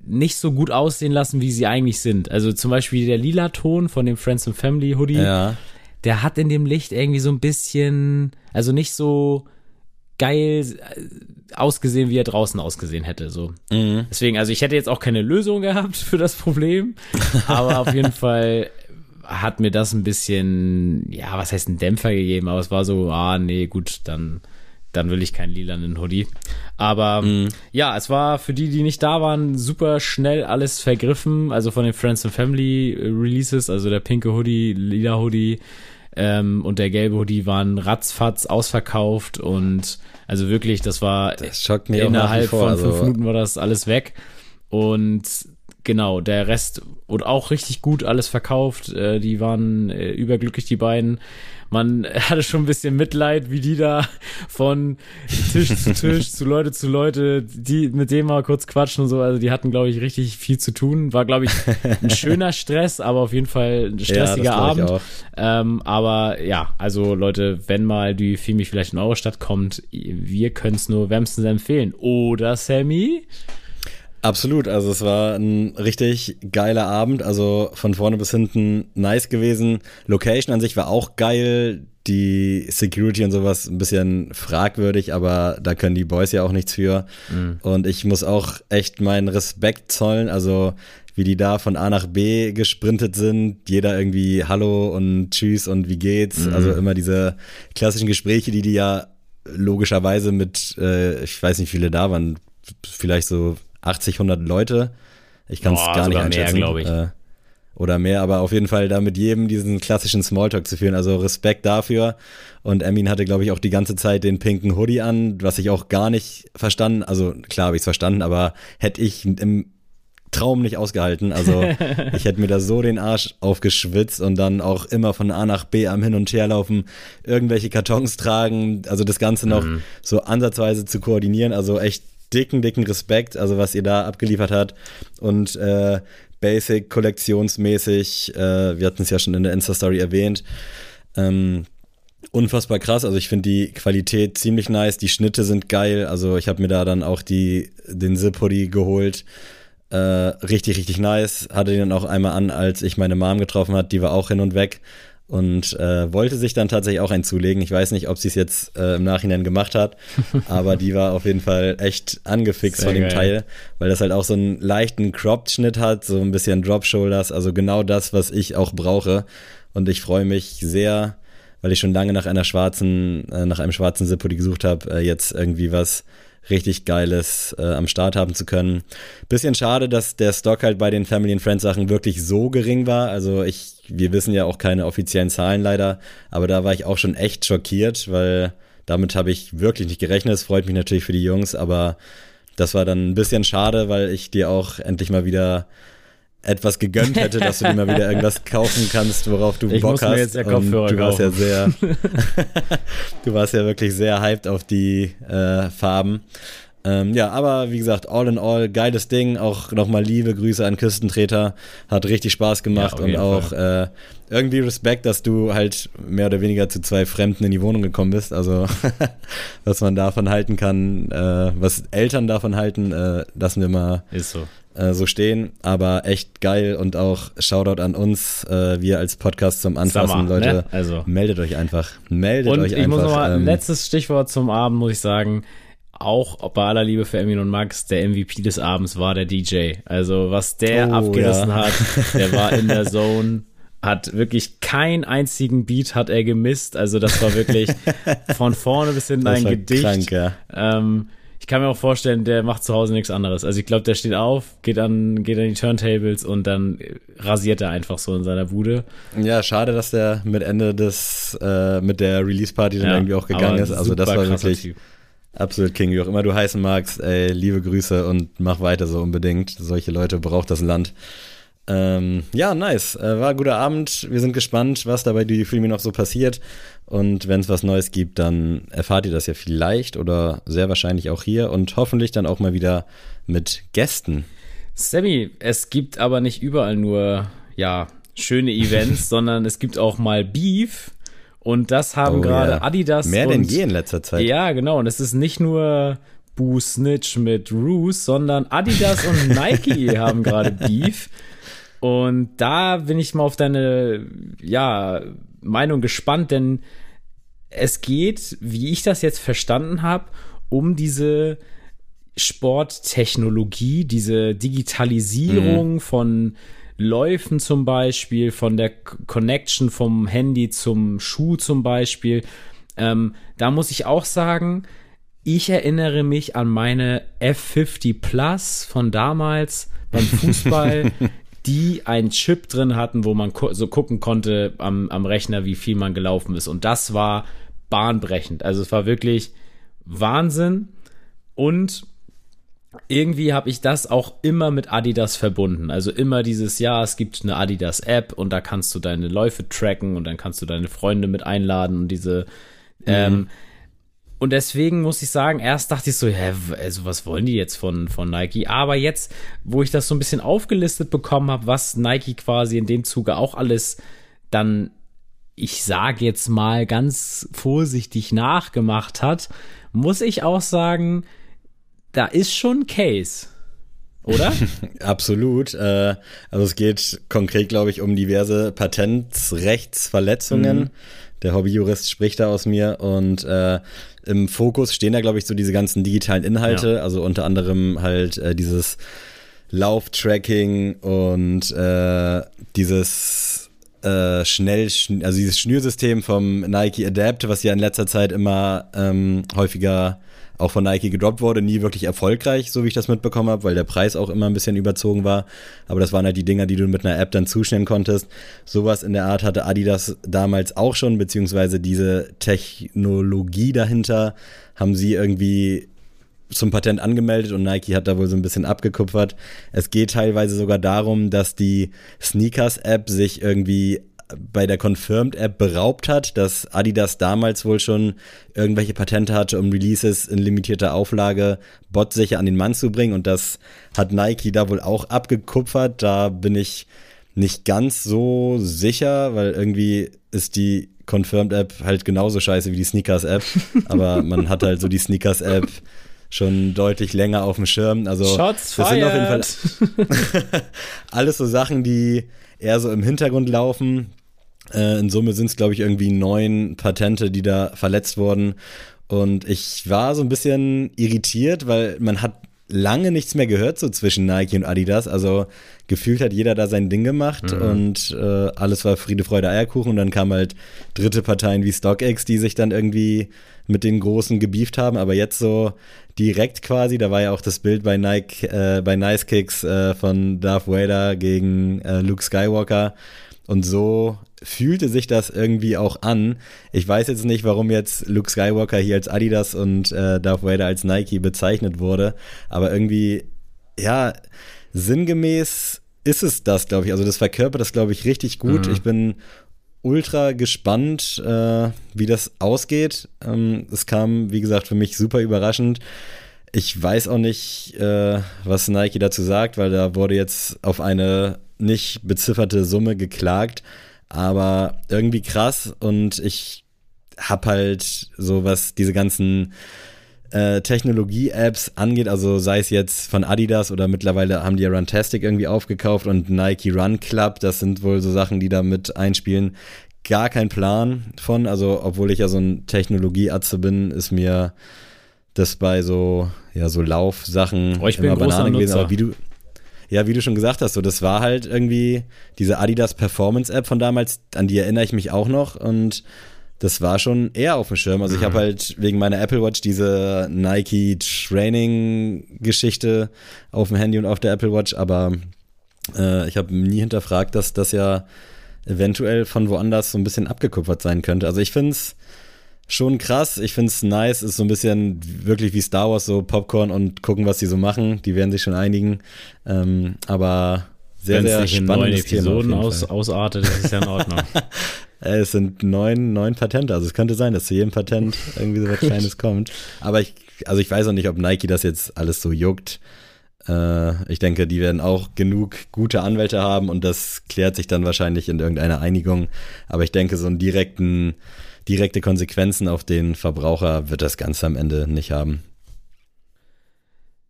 Speaker 1: nicht so gut aussehen lassen, wie sie eigentlich sind. Also zum Beispiel der lila Ton von dem Friends and Family Hoodie,
Speaker 2: Ja.
Speaker 1: der hat in dem Licht irgendwie so ein bisschen, also nicht so geil äh, ausgesehen, wie er draußen ausgesehen hätte. So.
Speaker 2: Mhm.
Speaker 1: Deswegen, also ich hätte jetzt auch keine Lösung gehabt für das Problem, [laughs] aber auf jeden Fall hat mir das ein bisschen, ja, was heißt ein Dämpfer gegeben, aber es war so, ah, nee, gut, dann, dann will ich keinen lilanen Hoodie. Aber mhm. ja, es war für die, die nicht da waren, super schnell alles vergriffen. Also von den Friends and Family Releases, also der pinke Hoodie, lila Hoodie ähm, und der gelbe Hoodie waren ratzfatz ausverkauft und also wirklich, das war
Speaker 2: das
Speaker 1: innerhalb
Speaker 2: vor,
Speaker 1: von fünf
Speaker 2: also.
Speaker 1: Minuten war das alles weg. Und genau, der Rest wurde auch richtig gut alles verkauft. Äh, die waren äh, überglücklich, die beiden man [laughs] hatte schon ein bisschen Mitleid, wie die da von Tisch zu Tisch, zu Leute zu Leute, die mit dem mal kurz quatschen und so. Also die hatten, glaube ich, richtig viel zu tun. War, glaube ich, ein [laughs] schöner Stress, aber auf jeden Fall ein stressiger ja, Abend. Ähm, aber ja, also Leute, wenn mal die Fimi vielleicht in eure Stadt kommt, wir können es nur wärmstens empfehlen. Oder Sammy?
Speaker 2: Absolut, also es war ein richtig geiler Abend, also von vorne bis hinten nice gewesen. Location an sich war auch geil, die Security und sowas ein bisschen fragwürdig, aber da können die Boys ja auch nichts für. Mhm. Und ich muss auch echt meinen Respekt zollen, also wie die da von A nach B gesprintet sind, jeder irgendwie Hallo und Tschüss und wie geht's, mhm. also immer diese klassischen Gespräche, die die ja logischerweise mit, äh, ich weiß nicht, wie viele da waren, vielleicht so 80, 100 Leute. Ich kann es gar nicht einschätzen.
Speaker 1: Mehr, ich. Äh,
Speaker 2: oder mehr, aber auf jeden Fall da mit jedem diesen klassischen Smalltalk zu führen. Also Respekt dafür. Und Emin hatte, glaube ich, auch die ganze Zeit den pinken Hoodie an, was ich auch gar nicht verstanden. Also klar habe ich es verstanden, aber hätte ich im Traum nicht ausgehalten. Also [laughs] ich hätte mir da so den Arsch aufgeschwitzt und dann auch immer von A nach B am Hin und Her laufen, irgendwelche Kartons tragen, also das Ganze noch mhm. so ansatzweise zu koordinieren. Also echt dicken, dicken Respekt, also was ihr da abgeliefert habt. Und äh, Basic, kollektionsmäßig, äh, wir hatten es ja schon in der Insta-Story erwähnt. Ähm, unfassbar krass. Also ich finde die Qualität ziemlich nice, die Schnitte sind geil. Also ich habe mir da dann auch die, den Zip-Hoodie geholt. Äh, richtig, richtig nice. Hatte den dann auch einmal an, als ich meine Mom getroffen hat. Die war auch hin und weg und äh, wollte sich dann tatsächlich auch einzulegen. Ich weiß nicht, ob sie es jetzt äh, im Nachhinein gemacht hat, [laughs] aber die war auf jeden Fall echt angefixt Sehr von dem geil. Teil, weil das halt auch so einen leichten Cropped-Schnitt hat, so ein bisschen Drop-Shoulders, also genau das, was ich auch brauche. Und ich freue mich sehr, weil ich schon lange nach einer schwarzen, äh, nach einem schwarzen Zippo gesucht habe, äh, jetzt irgendwie was richtig Geiles äh, am Start haben zu können. Bisschen schade, dass der Stock halt bei den Family and Friends Sachen wirklich so gering war. Also ich, wir wissen ja auch keine offiziellen Zahlen leider, aber da war ich auch schon echt schockiert, weil damit habe ich wirklich nicht gerechnet. Es freut mich natürlich für die Jungs, aber das war dann ein bisschen schade, weil ich dir auch endlich mal wieder etwas gegönnt hätte, dass du dir mal wieder [laughs] irgendwas kaufen kannst, worauf du
Speaker 1: ich
Speaker 2: Bock
Speaker 1: muss
Speaker 2: hast.
Speaker 1: Mir jetzt ja Kopfhörer
Speaker 2: du warst ja sehr, [laughs] du warst ja wirklich sehr hyped auf die äh, Farben. Ähm, ja, aber wie gesagt, all in all, geiles Ding. Auch nochmal liebe Grüße an Küstentreter. Hat richtig Spaß gemacht ja, und auch äh, irgendwie Respekt, dass du halt mehr oder weniger zu zwei Fremden in die Wohnung gekommen bist. Also, [laughs] was man davon halten kann, äh, was Eltern davon halten, äh, lassen wir mal
Speaker 1: Ist so
Speaker 2: äh, so stehen, aber echt geil und auch Shoutout an uns, äh, wir als Podcast zum Anfassen, Sommer, Leute. Ne?
Speaker 1: Also.
Speaker 2: Meldet euch einfach. Meldet
Speaker 1: und
Speaker 2: euch
Speaker 1: ich
Speaker 2: einfach.
Speaker 1: muss nochmal, ähm, letztes Stichwort zum Abend, muss ich sagen, auch bei aller Liebe für Emin und Max, der MVP des Abends war der DJ. Also was der oh, abgerissen ja. hat, der war in der Zone hat wirklich keinen einzigen Beat hat er gemisst. Also das war wirklich [laughs] von vorne bis hinten ein Gedicht. Krank, ja. ähm, ich kann mir auch vorstellen, der macht zu Hause nichts anderes. Also ich glaube, der steht auf, geht an, geht an die Turntables und dann rasiert er einfach so in seiner Bude.
Speaker 2: Ja, schade, dass der mit Ende des, äh, mit der Release-Party dann ja, irgendwie auch gegangen ist. Also das war wirklich typ. absolut King, wie auch immer du heißen magst. Ey, liebe Grüße und mach weiter so unbedingt. Solche Leute braucht das Land. Ähm, ja, nice. Äh, war ein guter Abend. Wir sind gespannt, was da bei die Filme noch so passiert. Und wenn es was Neues gibt, dann erfahrt ihr das ja vielleicht oder sehr wahrscheinlich auch hier und hoffentlich dann auch mal wieder mit Gästen.
Speaker 1: Sammy, es gibt aber nicht überall nur, ja, schöne Events, [laughs] sondern es gibt auch mal Beef. Und das haben oh, gerade ja. Adidas.
Speaker 2: Mehr denn je in letzter Zeit.
Speaker 1: Ja, genau. Und es ist nicht nur Boo Snitch mit Roos, sondern Adidas und [laughs] Nike haben gerade Beef. Und da bin ich mal auf deine, ja, Meinung gespannt, denn es geht, wie ich das jetzt verstanden habe, um diese Sporttechnologie, diese Digitalisierung mhm. von Läufen zum Beispiel, von der Connection vom Handy zum Schuh zum Beispiel. Ähm, da muss ich auch sagen, ich erinnere mich an meine F50 Plus von damals beim [laughs] Fußball, die einen Chip drin hatten, wo man so gucken konnte am, am Rechner, wie viel man gelaufen ist. Und das war bahnbrechend. Also es war wirklich Wahnsinn. Und irgendwie habe ich das auch immer mit Adidas verbunden. Also immer dieses, ja, es gibt eine Adidas-App und da kannst du deine Läufe tracken und dann kannst du deine Freunde mit einladen und diese. Mhm. Ähm, und deswegen muss ich sagen, erst dachte ich so, hä, also was wollen die jetzt von, von Nike? Aber jetzt, wo ich das so ein bisschen aufgelistet bekommen habe, was Nike quasi in dem Zuge auch alles dann, ich sage jetzt mal ganz vorsichtig nachgemacht hat, muss ich auch sagen, da ist schon Case. Oder? [laughs]
Speaker 2: Absolut. Äh, also es geht konkret, glaube ich, um diverse Patentrechtsverletzungen. Mhm. Der Hobbyjurist spricht da aus mir und äh, im Fokus stehen da, glaube ich, so diese ganzen digitalen Inhalte, ja. also unter anderem halt äh, dieses Lauftracking und äh, dieses äh, schnell, also dieses Schnürsystem vom Nike Adapt, was ja in letzter Zeit immer ähm, häufiger auch von Nike gedroppt wurde, nie wirklich erfolgreich, so wie ich das mitbekommen habe, weil der Preis auch immer ein bisschen überzogen war. Aber das waren halt die Dinger, die du mit einer App dann zuschneiden konntest. Sowas in der Art hatte Adidas damals auch schon, beziehungsweise diese Technologie dahinter haben sie irgendwie zum Patent angemeldet und Nike hat da wohl so ein bisschen abgekupfert. Es geht teilweise sogar darum, dass die Sneakers-App sich irgendwie bei der Confirmed-App beraubt hat, dass Adidas damals wohl schon irgendwelche Patente hatte, um Releases in limitierter Auflage botsicher an den Mann zu bringen. Und das hat Nike da wohl auch abgekupfert. Da bin ich nicht ganz so sicher, weil irgendwie ist die Confirmed-App halt genauso scheiße wie die Sneakers-App. [laughs] Aber man hat halt so die Sneakers-App schon deutlich länger auf dem Schirm. Also
Speaker 1: Shots das sind auf jeden Fall [laughs]
Speaker 2: alles so Sachen, die eher so im Hintergrund laufen. Äh, in Summe sind es, glaube ich, irgendwie neun Patente, die da verletzt wurden. Und ich war so ein bisschen irritiert, weil man hat lange nichts mehr gehört so zwischen Nike und Adidas. Also gefühlt hat jeder da sein Ding gemacht mhm. und äh, alles war Friede, Freude, Eierkuchen. Und dann kamen halt dritte Parteien wie StockX, die sich dann irgendwie mit den Großen gebieft haben. Aber jetzt so direkt quasi, da war ja auch das Bild bei Nike, äh, bei Nice Kicks äh, von Darth Vader gegen äh, Luke Skywalker. Und so fühlte sich das irgendwie auch an. Ich weiß jetzt nicht, warum jetzt Luke Skywalker hier als Adidas und äh, Darth Vader als Nike bezeichnet wurde, aber irgendwie, ja, sinngemäß ist es das, glaube ich. Also das verkörpert das, glaube ich, richtig gut. Mhm. Ich bin ultra gespannt, äh, wie das ausgeht. Ähm, es kam, wie gesagt, für mich super überraschend. Ich weiß auch nicht, äh, was Nike dazu sagt, weil da wurde jetzt auf eine nicht bezifferte Summe geklagt, aber irgendwie krass und ich hab halt so was diese ganzen äh, Technologie-Apps angeht, also sei es jetzt von Adidas oder mittlerweile haben die ja Runtastic irgendwie aufgekauft und Nike Run Club, das sind wohl so Sachen, die da mit einspielen. Gar kein Plan von, also obwohl ich ja so ein Technologie-Atze bin, ist mir das bei so, ja, so Laufsachen
Speaker 1: oh, ich bin immer Banane gewesen, aber
Speaker 2: wie du, ja, wie du schon gesagt hast, so das war halt irgendwie diese Adidas Performance App von damals, an die erinnere ich mich auch noch und das war schon eher auf dem Schirm. Also ich habe mhm. halt wegen meiner Apple Watch diese Nike Training Geschichte auf dem Handy und auf der Apple Watch, aber äh, ich habe nie hinterfragt, dass das ja eventuell von woanders so ein bisschen abgekupfert sein könnte. Also ich finde es schon krass. Ich finde es nice. Ist so ein bisschen wirklich wie Star Wars, so Popcorn und gucken, was die so machen. Die werden sich schon einigen. Ähm, aber sehr, Wenn's sehr spannendes
Speaker 1: Thema. Episoden aus, ausartet, das ist ja in Ordnung. [laughs]
Speaker 2: es sind neun, neun Patente. Also es könnte sein, dass zu jedem Patent irgendwie so was [laughs] Kleines kommt. Aber ich, also ich weiß auch nicht, ob Nike das jetzt alles so juckt. Äh, ich denke, die werden auch genug gute Anwälte haben und das klärt sich dann wahrscheinlich in irgendeiner Einigung. Aber ich denke, so einen direkten direkte Konsequenzen auf den Verbraucher wird das Ganze am Ende nicht haben.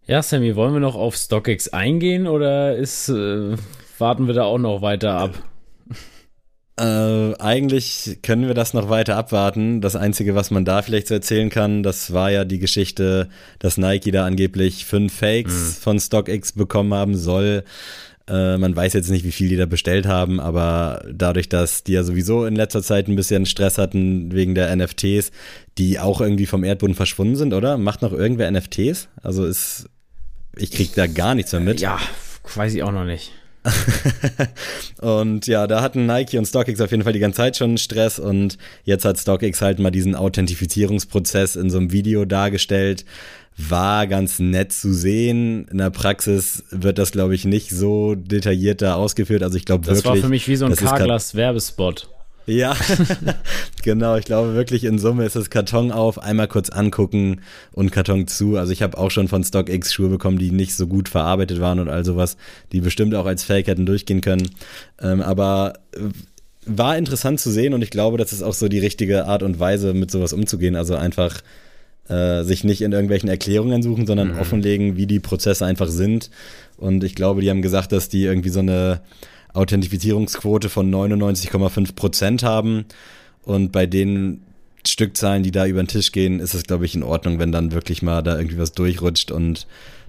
Speaker 1: Ja, Sammy, wollen wir noch auf StockX eingehen oder ist, äh, warten wir da auch noch weiter ab?
Speaker 2: Äh, eigentlich können wir das noch weiter abwarten. Das Einzige, was man da vielleicht so erzählen kann, das war ja die Geschichte, dass Nike da angeblich fünf Fakes mhm. von StockX bekommen haben soll. Äh, man weiß jetzt nicht, wie viel die da bestellt haben, aber dadurch, dass die ja sowieso in letzter Zeit ein bisschen Stress hatten wegen der NFTs, die auch irgendwie vom Erdboden verschwunden sind, oder? Macht noch irgendwer NFTs? Also ist, ich krieg da gar nichts mehr mit.
Speaker 1: Ja, weiß ich auch noch nicht. [laughs]
Speaker 2: und ja, da hatten Nike und StockX auf jeden Fall die ganze Zeit schon Stress und jetzt hat StockX halt mal diesen Authentifizierungsprozess in so einem Video dargestellt. War ganz nett zu sehen. In der Praxis wird das, glaube ich, nicht so detailliert da ausgeführt. Also ich glaube wirklich.
Speaker 1: Das war für mich wie so ein Carglass-Werbespot.
Speaker 2: Ja, [laughs] genau. Ich glaube wirklich in Summe ist es Karton auf, einmal kurz angucken und Karton zu. Also ich habe auch schon von StockX Schuhe bekommen, die nicht so gut verarbeitet waren und all sowas, die bestimmt auch als Fake hätten durchgehen können. Ähm, aber war interessant zu sehen und ich glaube, das ist auch so die richtige Art und Weise, mit sowas umzugehen. Also einfach äh, sich nicht in irgendwelchen Erklärungen suchen, sondern mhm. offenlegen, wie die Prozesse einfach sind. Und ich glaube, die haben gesagt, dass die irgendwie so eine Authentifizierungsquote von 99,5 Prozent haben. Und bei den Stückzahlen, die da über den Tisch gehen, ist es, glaube ich, in Ordnung, wenn dann wirklich mal da irgendwie was durchrutscht. Und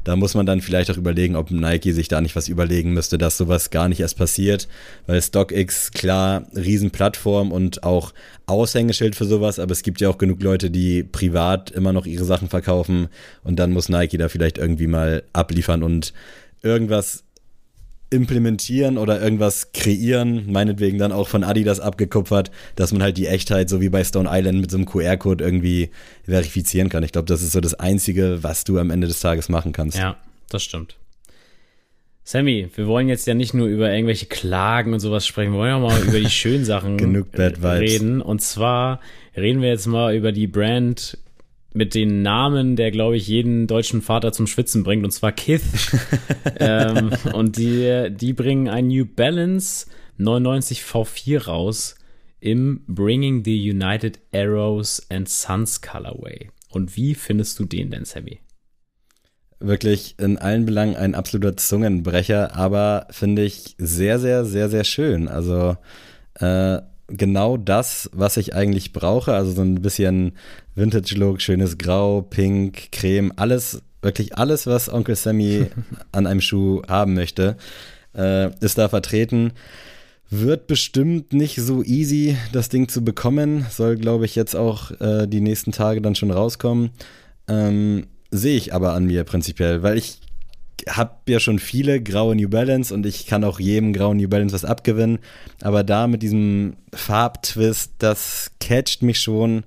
Speaker 2: da muss man dann vielleicht auch überlegen, ob Nike sich da nicht was überlegen müsste, dass sowas gar nicht erst passiert. Weil StockX, klar, Riesenplattform und auch Aushängeschild für sowas, aber es gibt ja auch genug Leute, die privat immer noch ihre Sachen verkaufen. Und dann muss Nike da vielleicht irgendwie mal abliefern und irgendwas implementieren oder irgendwas kreieren, meinetwegen dann auch von Adidas abgekupfert, dass man halt die Echtheit, so wie bei Stone Island, mit so einem QR-Code irgendwie verifizieren kann. Ich glaube, das ist so das Einzige, was du am Ende des Tages machen kannst.
Speaker 1: Ja, das stimmt. Sammy, wir wollen jetzt ja nicht nur über irgendwelche Klagen und sowas sprechen, wir wollen ja mal über die schönen Sachen [laughs]
Speaker 2: Genug Bad Vibes.
Speaker 1: reden. Und zwar reden wir jetzt mal über die Brand mit den Namen, der, glaube ich, jeden deutschen Vater zum Schwitzen bringt, und zwar Kith. [laughs] ähm, und die, die bringen ein New Balance 99 V4 raus im Bringing the United Arrows and Sons Colorway. Und wie findest du den denn, Sammy?
Speaker 2: Wirklich in allen Belangen ein absoluter Zungenbrecher, aber finde ich sehr, sehr, sehr, sehr schön. Also äh, genau das, was ich eigentlich brauche. Also so ein bisschen Vintage-Look, schönes Grau, Pink, Creme, alles, wirklich alles, was Onkel Sammy [laughs] an einem Schuh haben möchte, äh, ist da vertreten. Wird bestimmt nicht so easy, das Ding zu bekommen. Soll, glaube ich, jetzt auch äh, die nächsten Tage dann schon rauskommen. Ähm, Sehe ich aber an mir prinzipiell, weil ich habe ja schon viele graue New Balance und ich kann auch jedem grauen New Balance was abgewinnen. Aber da mit diesem Farbtwist, das catcht mich schon.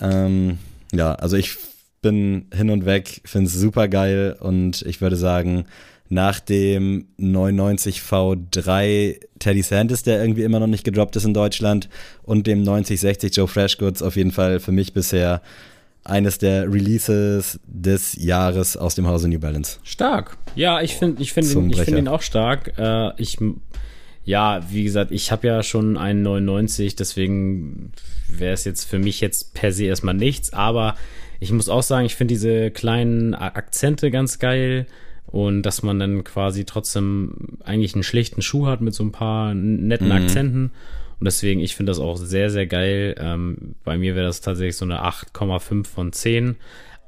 Speaker 2: Ähm, ja, also ich bin hin und weg, finde es super geil und ich würde sagen, nach dem 99 V3 Teddy Santis, der irgendwie immer noch nicht gedroppt ist in Deutschland, und dem 9060 Joe Freshgoods auf jeden Fall für mich bisher eines der Releases des Jahres aus dem Hause New Balance.
Speaker 1: Stark. Ja, ich finde ich finde ihn, find ihn auch stark. Äh, ich ja, wie gesagt, ich habe ja schon einen 99, deswegen wäre es jetzt für mich jetzt per se erstmal nichts, aber ich muss auch sagen, ich finde diese kleinen Akzente ganz geil und dass man dann quasi trotzdem eigentlich einen schlichten Schuh hat mit so ein paar netten mhm. Akzenten und deswegen, ich finde das auch sehr, sehr geil. Ähm, bei mir wäre das tatsächlich so eine 8,5 von 10.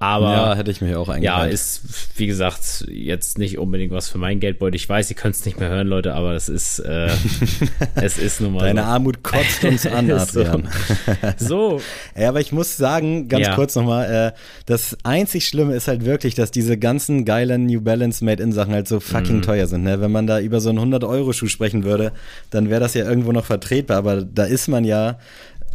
Speaker 1: Aber
Speaker 2: ja, hätte ich mir auch
Speaker 1: eingereicht. Ja, ist, wie gesagt, jetzt nicht unbedingt was für mein Geldbeutel. Ich weiß, ihr könnt es nicht mehr hören, Leute, aber das ist, äh, [laughs] es ist nun mal.
Speaker 2: Deine so. Armut kotzt uns an, [laughs] Adrian.
Speaker 1: so. [laughs] so.
Speaker 2: Ja, aber ich muss sagen, ganz ja. kurz nochmal, äh, das einzig Schlimme ist halt wirklich, dass diese ganzen geilen New Balance Made-in-Sachen halt so fucking mm. teuer sind. Ne? Wenn man da über so einen 100-Euro-Schuh sprechen würde, dann wäre das ja irgendwo noch vertretbar, aber da ist man ja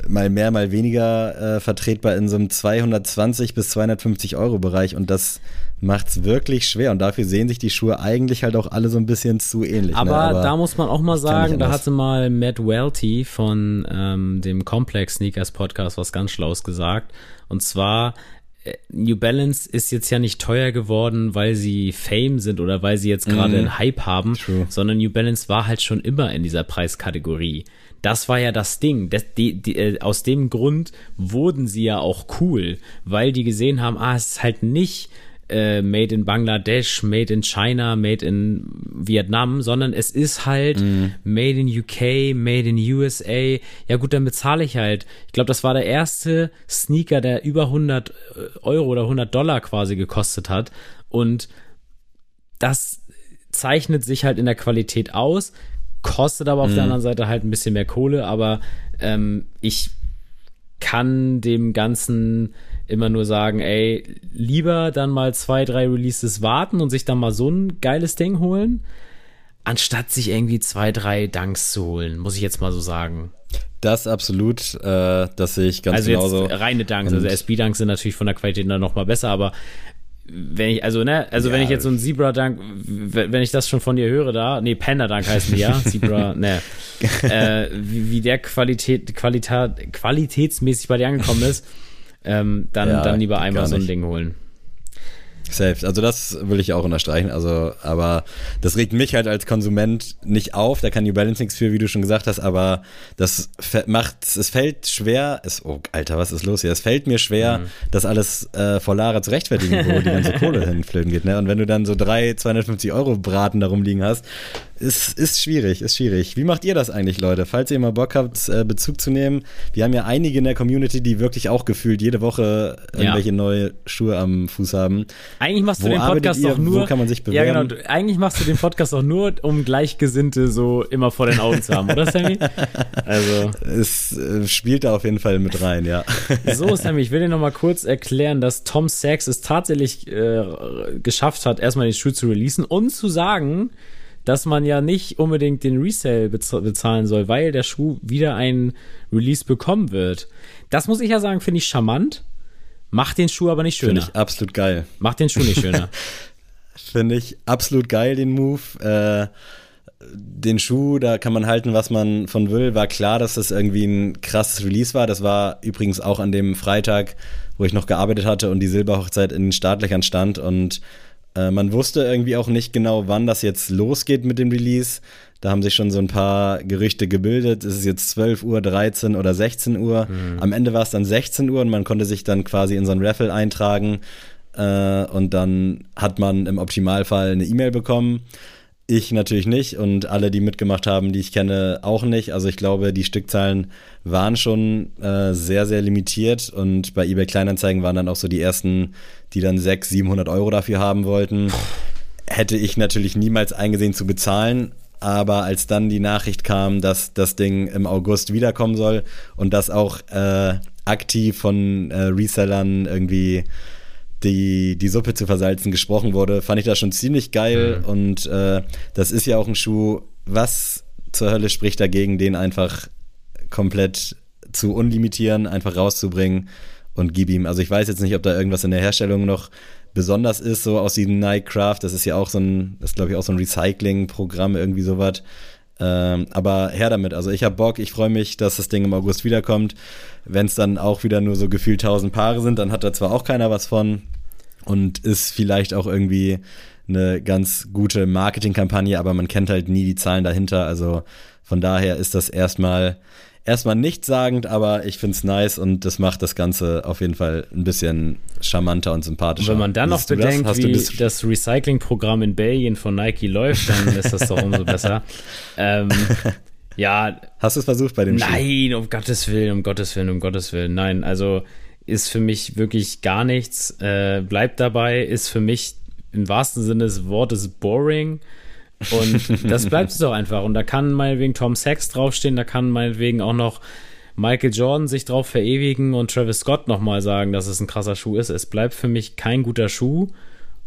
Speaker 2: mal mehr, mal weniger äh, vertretbar in so einem 220 bis 250 Euro Bereich und das macht es wirklich schwer und dafür sehen sich die Schuhe eigentlich halt auch alle so ein bisschen zu ähnlich.
Speaker 1: Aber, ne? Aber da muss man auch mal sagen, da hatte mal Matt Welty von ähm, dem Complex Sneakers Podcast was ganz Schlaues gesagt und zwar äh, New Balance ist jetzt ja nicht teuer geworden, weil sie Fame sind oder weil sie jetzt gerade mm, einen Hype haben, true. sondern New Balance war halt schon immer in dieser Preiskategorie. Das war ja das Ding. Das, die, die, äh, aus dem Grund wurden sie ja auch cool, weil die gesehen haben, ah, es ist halt nicht äh, made in Bangladesch, made in China, made in Vietnam, sondern es ist halt mm. made in UK, made in USA. Ja gut, dann bezahle ich halt. Ich glaube, das war der erste Sneaker, der über 100 Euro oder 100 Dollar quasi gekostet hat. Und das zeichnet sich halt in der Qualität aus, kostet aber auf
Speaker 2: Mhm.
Speaker 1: der anderen Seite halt ein bisschen mehr Kohle, aber ähm, ich kann dem Ganzen immer nur sagen, ey, lieber dann mal zwei, drei Releases warten und sich dann mal so ein geiles Ding holen, anstatt sich irgendwie zwei, drei Dunks zu holen, muss ich jetzt mal so sagen.
Speaker 2: Das absolut, äh, das sehe ich ganz
Speaker 1: also
Speaker 2: genauso.
Speaker 1: jetzt reine Dunks, also SB-Dunks sind natürlich von der Qualität dann noch mal besser, aber wenn ich, also, ne, also wenn
Speaker 2: Ja.
Speaker 1: ich jetzt so ein Zebra-Dunk, wenn ich das schon von dir höre da, nee, Panda-Dunk heißen die ja, [laughs] Zebra, ne, äh, wie, wie der Qualität, Qualität, qualitätsmäßig bei dir angekommen ist, ähm, dann,
Speaker 2: Ja,
Speaker 1: dann lieber einmal so ein. Ding holen.
Speaker 2: Selbst, also das will ich auch unterstreichen. Also, aber das regt mich halt als Konsument nicht auf. Da kann New Balance nichts für, wie du schon gesagt hast. Aber das macht, es fällt schwer. Es, oh, Alter, was ist los hier? Es fällt mir schwer, das alles äh, vor Lara zu rechtfertigen, wo die ganze [laughs] Kohle hinflöten geht. Ne? Und wenn du dann so drei 250 Euro Braten darum liegen hast, ist, ist schwierig, ist schwierig. Wie macht ihr das eigentlich, Leute? Falls ihr mal Bock habt, äh, Bezug zu nehmen. Wir haben ja einige in der Community, die wirklich auch gefühlt jede Woche irgendwelche neue Schuhe am Fuß haben.
Speaker 1: Eigentlich machst du
Speaker 2: Wo
Speaker 1: den
Speaker 2: arbeitet
Speaker 1: Podcast
Speaker 2: ihr?
Speaker 1: doch nur.
Speaker 2: Wo kann man sich
Speaker 1: Ja, genau.
Speaker 2: bewerben?
Speaker 1: du- Eigentlich machst du den Podcast doch nur, um Gleichgesinnte so immer vor den Augen zu haben, oder Sammy? [laughs] Also.
Speaker 2: Es äh, spielt da auf jeden Fall mit rein, ja.
Speaker 1: So, Sammy, ich will dir noch mal kurz erklären, dass Tom Sachs es tatsächlich äh, geschafft hat, erstmal den Schuh zu releasen und zu sagen, dass man ja nicht unbedingt den Resale bez bezahlen soll, weil der Schuh wieder ein Release bekommen wird. Das muss ich ja sagen, finde ich charmant. Macht den Schuh aber nicht
Speaker 2: Finde
Speaker 1: schöner.
Speaker 2: ich absolut geil.
Speaker 1: Macht den Schuh nicht schöner. [laughs]
Speaker 2: Finde ich absolut geil, den Move. Äh, den Schuh, da kann man halten, was man von will. War klar, dass das irgendwie ein krasses Release war. Das war übrigens auch an dem Freitag, wo ich noch gearbeitet hatte und die Silberhochzeit in den Startlöchern stand. Und äh, man wusste irgendwie auch nicht genau, wann das jetzt losgeht mit dem Release. Da haben sich schon so ein paar Gerüchte gebildet. Ist es jetzt 12 Uhr, 13 oder 16 Uhr? Am Ende war es dann 16 Uhr und man konnte sich dann quasi in so ein Raffle eintragen. Äh, und dann hat man im Optimalfall eine E-Mail bekommen. Ich natürlich nicht und alle, die mitgemacht haben, die ich kenne, auch nicht. Also ich glaube, die Stückzahlen waren schon äh, sehr, sehr limitiert und bei eBay Kleinanzeigen waren dann auch so die ersten, die dann 600, 700 Euro dafür haben wollten. Hätte ich natürlich niemals eingesehen zu bezahlen, aber als dann die Nachricht kam, dass das Ding im August wiederkommen soll und das auch äh, aktiv von äh, Resellern irgendwie die, die Suppe zu versalzen gesprochen wurde, fand ich das schon ziemlich geil. Und äh, das ist ja auch ein Schuh. Was zur Hölle spricht dagegen, den einfach komplett zu unlimitieren, einfach rauszubringen und gib ihm. Also ich weiß jetzt nicht, ob da irgendwas in der Herstellung noch besonders ist, so aus diesem Nike Craft. Das ist ja auch so ein, das ist glaube ich auch so ein Recycling-Programm, irgendwie sowas. Ähm, aber her damit. Also ich habe Bock, ich freue mich, dass das Ding im August wiederkommt. Wenn es dann auch wieder nur so gefühlt 1000 Paare sind, dann hat da zwar auch keiner was von und ist vielleicht auch irgendwie eine ganz gute Marketingkampagne, aber man kennt halt nie die Zahlen dahinter. Also von daher ist das erstmal erstmal nichtssagend, aber ich find's nice und das macht das Ganze auf jeden Fall ein bisschen charmanter und sympathischer.
Speaker 1: Und wenn man dann noch
Speaker 2: das?
Speaker 1: bedenkt,
Speaker 2: du
Speaker 1: wie
Speaker 2: das-
Speaker 1: das Recycling-Programm in Belgien von Nike läuft, dann ist das doch umso besser. [laughs] Ähm, ja,
Speaker 2: Hast du es versucht bei dem Schuh?
Speaker 1: Nein, um Gottes Willen, um Gottes Willen, um Gottes Willen. Nein, also ist für mich wirklich gar nichts. Äh, bleibt dabei, ist für mich im wahrsten Sinne des Wortes boring. Und [laughs] das bleibt es doch einfach. Und da kann meinetwegen Tom Sachs draufstehen, da kann meinetwegen auch noch Michael Jordan sich drauf verewigen und Travis Scott nochmal sagen, dass es ein krasser Schuh ist. Es bleibt für mich kein guter Schuh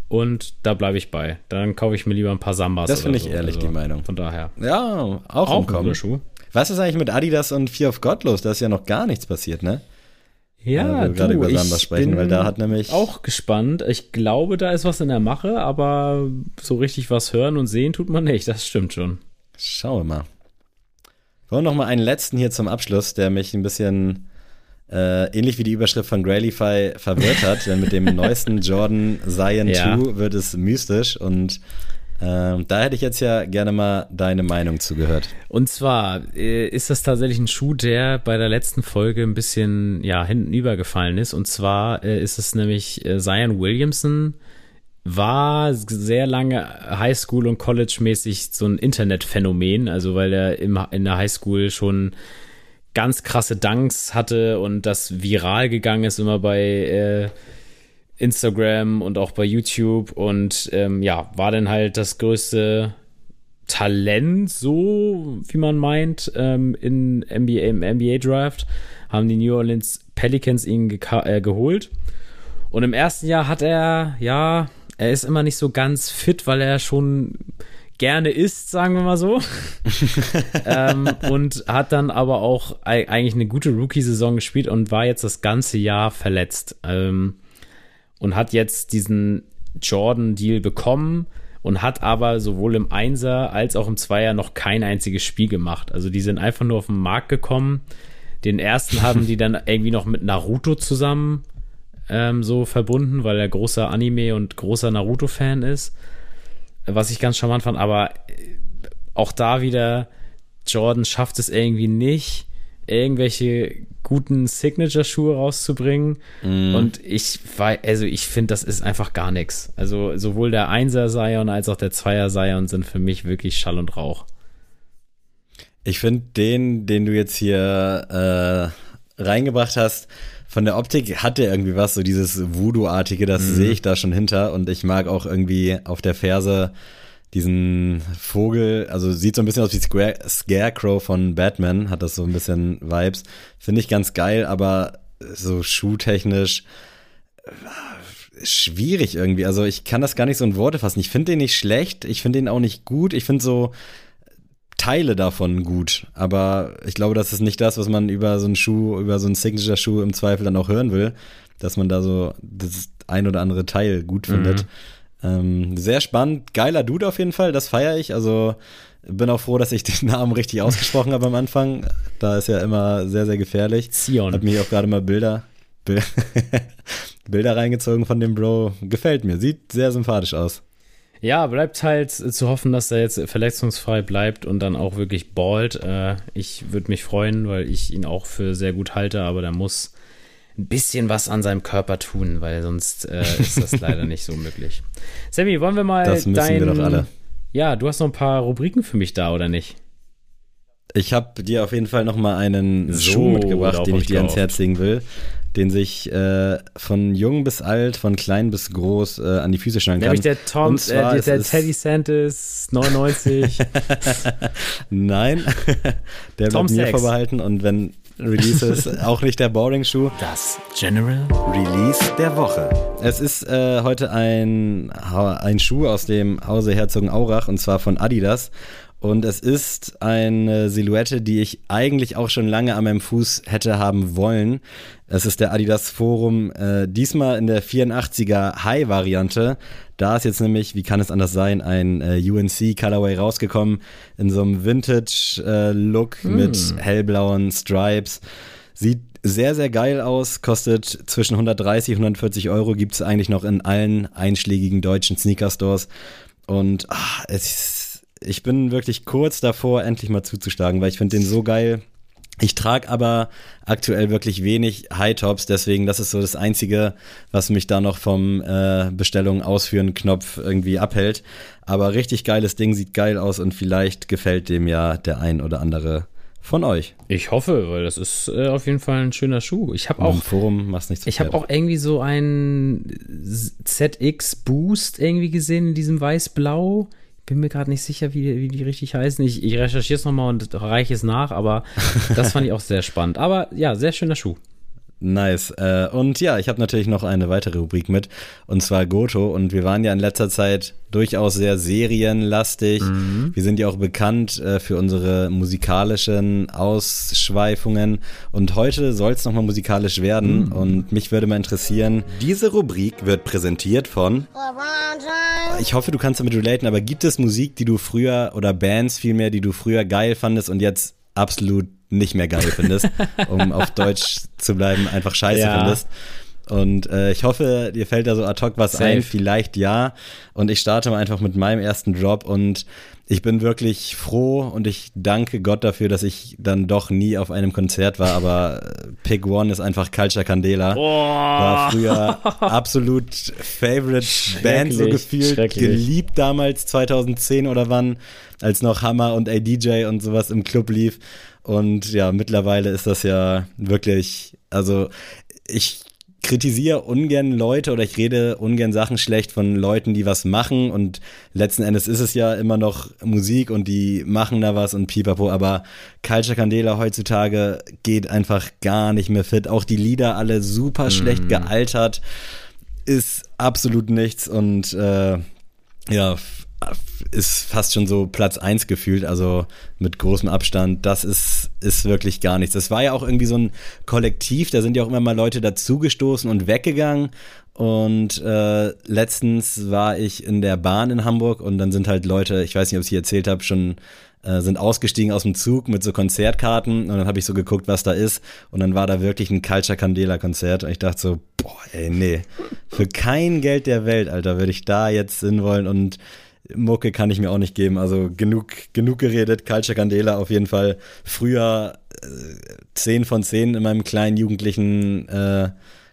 Speaker 1: und da bleibe ich bei. Dann kaufe ich mir lieber ein paar Sambas.
Speaker 2: Das finde ich
Speaker 1: so.
Speaker 2: ehrlich
Speaker 1: Also,
Speaker 2: die Meinung.
Speaker 1: Von daher.
Speaker 2: Ja, auch,
Speaker 1: Auch ein guter Schuh.
Speaker 2: Was ist eigentlich mit Adidas und Fear of God los? Da ist ja noch gar nichts passiert, ne?
Speaker 1: Ja,
Speaker 2: wir gerade
Speaker 1: du,
Speaker 2: über
Speaker 1: ich
Speaker 2: Sambas sprechen,
Speaker 1: bin
Speaker 2: weil da hat nämlich-
Speaker 1: auch gespannt. Ich glaube, da ist was in der Mache, aber so richtig was hören und sehen tut man nicht. Das stimmt schon.
Speaker 2: Schauen wir mal. Wollen wir noch mal einen letzten hier zum Abschluss, der mich ein bisschen äh, ähnlich wie die Überschrift von Grailify verwirrt hat, denn mit dem [laughs] neuesten Jordan Zion
Speaker 1: Ja.
Speaker 2: 2 wird es mystisch und ähm, da hätte ich jetzt ja gerne mal deine Meinung zugehört.
Speaker 1: Und zwar äh, ist das tatsächlich ein Schuh, der bei der letzten Folge ein bisschen ja hinten übergefallen ist. Und zwar äh, ist es nämlich äh, Zion Williamson war sehr lange Highschool und College-mäßig so ein Internetphänomen, also weil er im, in der Highschool schon ganz krasse Dunks hatte und das viral gegangen ist immer bei äh, Instagram und auch bei YouTube und ähm, ja, war dann halt das größte Talent, so wie man meint, ähm, in NBA, im NBA Draft, haben die New Orleans Pelicans ihn äh, geholt. Und im ersten Jahr hat er, ja, er ist immer nicht so ganz fit, weil er schon gerne isst, sagen wir mal so. [laughs] ähm, und hat dann aber auch eigentlich eine gute Rookie-Saison gespielt und war jetzt das ganze Jahr verletzt. Ähm, und hat jetzt diesen Jordan-Deal bekommen und hat aber sowohl im Einser als auch im Zweier noch kein einziges Spiel gemacht. Also die sind einfach nur auf den Markt gekommen. Den ersten [laughs] haben die dann irgendwie noch mit Naruto zusammen ähm, so verbunden, weil er großer Anime und großer Naruto-Fan ist. Was ich ganz charmant fand, aber auch da wieder, Jordan schafft es irgendwie nicht, irgendwelche guten Signature-Schuhe rauszubringen. Mm. Und ich war, also ich finde, das ist einfach gar nichts. Also sowohl der Einser Sion als auch der Zweier Sion sind für mich wirklich Schall und Rauch.
Speaker 2: Ich finde den, den du jetzt hier äh, reingebracht hast, von der Optik hat der irgendwie was, so dieses Voodoo-artige, das mm. sehe ich da schon hinter. Und ich mag auch irgendwie auf der Ferse diesen Vogel, also sieht so ein bisschen aus wie Square, Scarecrow von Batman, hat das so ein bisschen Vibes. Finde ich ganz geil, aber so schuhtechnisch äh, schwierig irgendwie. Also ich kann das gar nicht so in Worte fassen. Ich finde den nicht schlecht, ich finde den auch nicht gut. Ich finde so Teile davon gut, aber ich glaube, das ist nicht das, was man über so einen Schuh, über so einen Signature-Schuh im Zweifel dann auch hören will, dass man da so das ein oder andere Teil gut findet. Mhm. Ähm, sehr spannend, geiler Dude auf jeden Fall, das feiere ich. Also bin auch froh, dass ich [laughs] den Namen richtig ausgesprochen habe am Anfang. Da ist ja immer sehr, sehr gefährlich.
Speaker 1: Zion.
Speaker 2: Hat mir auch gerade mal Bilder, [laughs] Bilder reingezogen von dem Bro. Gefällt mir, sieht sehr sympathisch aus.
Speaker 1: Ja, bleibt halt zu hoffen, dass er jetzt verletzungsfrei bleibt und dann auch wirklich ballt. Äh, ich würde mich freuen, weil ich ihn auch für sehr gut halte, aber der muss ein bisschen was an seinem Körper tun, weil sonst äh, ist das [laughs] leider nicht so möglich. Sammy, wollen wir mal
Speaker 2: Das müssen dein, wir doch alle.
Speaker 1: Ja, du hast noch ein paar Rubriken für mich da, oder nicht?
Speaker 2: Ich habe dir auf jeden Fall noch mal einen so, Schuh mitgebracht, den ich dir ans Herz legen will, den sich äh, von jung bis alt, von klein bis groß äh, an die Füße schnallen kann.
Speaker 1: Nämlich der Tom, äh, der Teddy Santis 99. [laughs]
Speaker 2: Nein, [laughs] der Tom bleibt mir vorbehalten und wenn Releases, auch nicht der Boring-Schuh.
Speaker 1: Das General
Speaker 2: Release der Woche. Es ist äh, heute ein, ein Schuh aus dem Hause Herzogenaurach und zwar von Adidas. Und es ist eine Silhouette, die ich eigentlich auch schon lange an meinem Fuß hätte haben wollen. Es ist der Adidas Forum, äh, diesmal in der 84er High-Variante. Da ist jetzt nämlich, wie kann es anders sein, ein äh, UNC Colorway rausgekommen in so einem Vintage-Look äh, mm. mit hellblauen Stripes. Sieht sehr, sehr geil aus, kostet zwischen 130 und 140 Euro, gibt es eigentlich noch in allen einschlägigen deutschen Sneaker-Stores. Und ach, es, ich bin wirklich kurz davor, endlich mal zuzuschlagen, weil ich finde den so geil. Ich trage aber aktuell wirklich wenig High-Tops, deswegen das ist so das Einzige, was mich da noch vom äh, Bestellung ausführen Knopf irgendwie abhält. Aber richtig geiles Ding, sieht geil aus und vielleicht gefällt dem ja der ein oder andere von euch.
Speaker 1: Ich hoffe, weil das ist äh, auf jeden Fall ein schöner Schuh. Ich habe auch Im
Speaker 2: Forum machst nichts.
Speaker 1: Ich habe auch irgendwie so einen ZX Boost irgendwie gesehen in diesem weiß-blau bin mir gerade nicht sicher, wie, wie die richtig heißen. Ich, ich recherchiere es nochmal und reiche es nach, aber [laughs] das fand ich auch sehr spannend. Aber ja, sehr schöner Schuh.
Speaker 2: Nice. Äh, und ja, ich habe natürlich noch eine weitere Rubrik mit, und zwar Goto. Und wir waren ja in letzter Zeit durchaus sehr serienlastig. Mhm. Wir sind ja auch bekannt äh, für unsere musikalischen Ausschweifungen. Und heute soll es nochmal musikalisch werden. Mhm. Und mich würde mal interessieren, diese Rubrik wird präsentiert von... Ich hoffe, du kannst damit relaten, aber gibt es Musik, die du früher, oder Bands vielmehr, die du früher geil fandest und jetzt absolut nicht mehr geil findest, [laughs] um auf Deutsch zu bleiben, einfach scheiße ja. findest. Und äh, ich hoffe, dir fällt da so ad hoc was Safe. ein, vielleicht ja. Und ich starte mal einfach mit meinem ersten Drop und ich bin wirklich froh und ich danke Gott dafür, dass ich dann doch nie auf einem Konzert war, aber äh, Pick One ist einfach Culture Candela. Oh. War früher [laughs] absolut Favorite Band so gefühlt, geliebt damals 2010 oder wann, als noch Hammer und ADJ und sowas im Club lief. Und ja, mittlerweile ist das ja wirklich, also ich kritisiere ungern Leute oder ich rede ungern Sachen schlecht von Leuten, die was machen und letzten Endes ist es ja immer noch Musik und die machen da was und pipapo, aber Culture Candela heutzutage geht einfach gar nicht mehr fit. Auch die Lieder alle super mm. schlecht gealtert, ist absolut nichts und äh, ja, ist fast schon so Platz 1 gefühlt, also mit großem Abstand. Das ist, ist wirklich gar nichts. Das war ja auch irgendwie so ein Kollektiv, da sind ja auch immer mal Leute dazugestoßen und weggegangen. Und äh, letztens war ich in der Bahn in Hamburg und dann sind halt Leute, ich weiß nicht, ob ich es erzählt habe, schon äh, sind ausgestiegen aus dem Zug mit so Konzertkarten und dann habe ich so geguckt, was da ist und dann war da wirklich ein Culture Candela Konzert und ich dachte so, boah, ey, nee, für kein Geld der Welt, Alter, würde ich da jetzt hinwollen und Mucke kann ich mir auch nicht geben. Also genug, genug geredet. Culture Candela auf jeden Fall. Früher äh, 10 von 10 in meinem kleinen jugendlichen äh,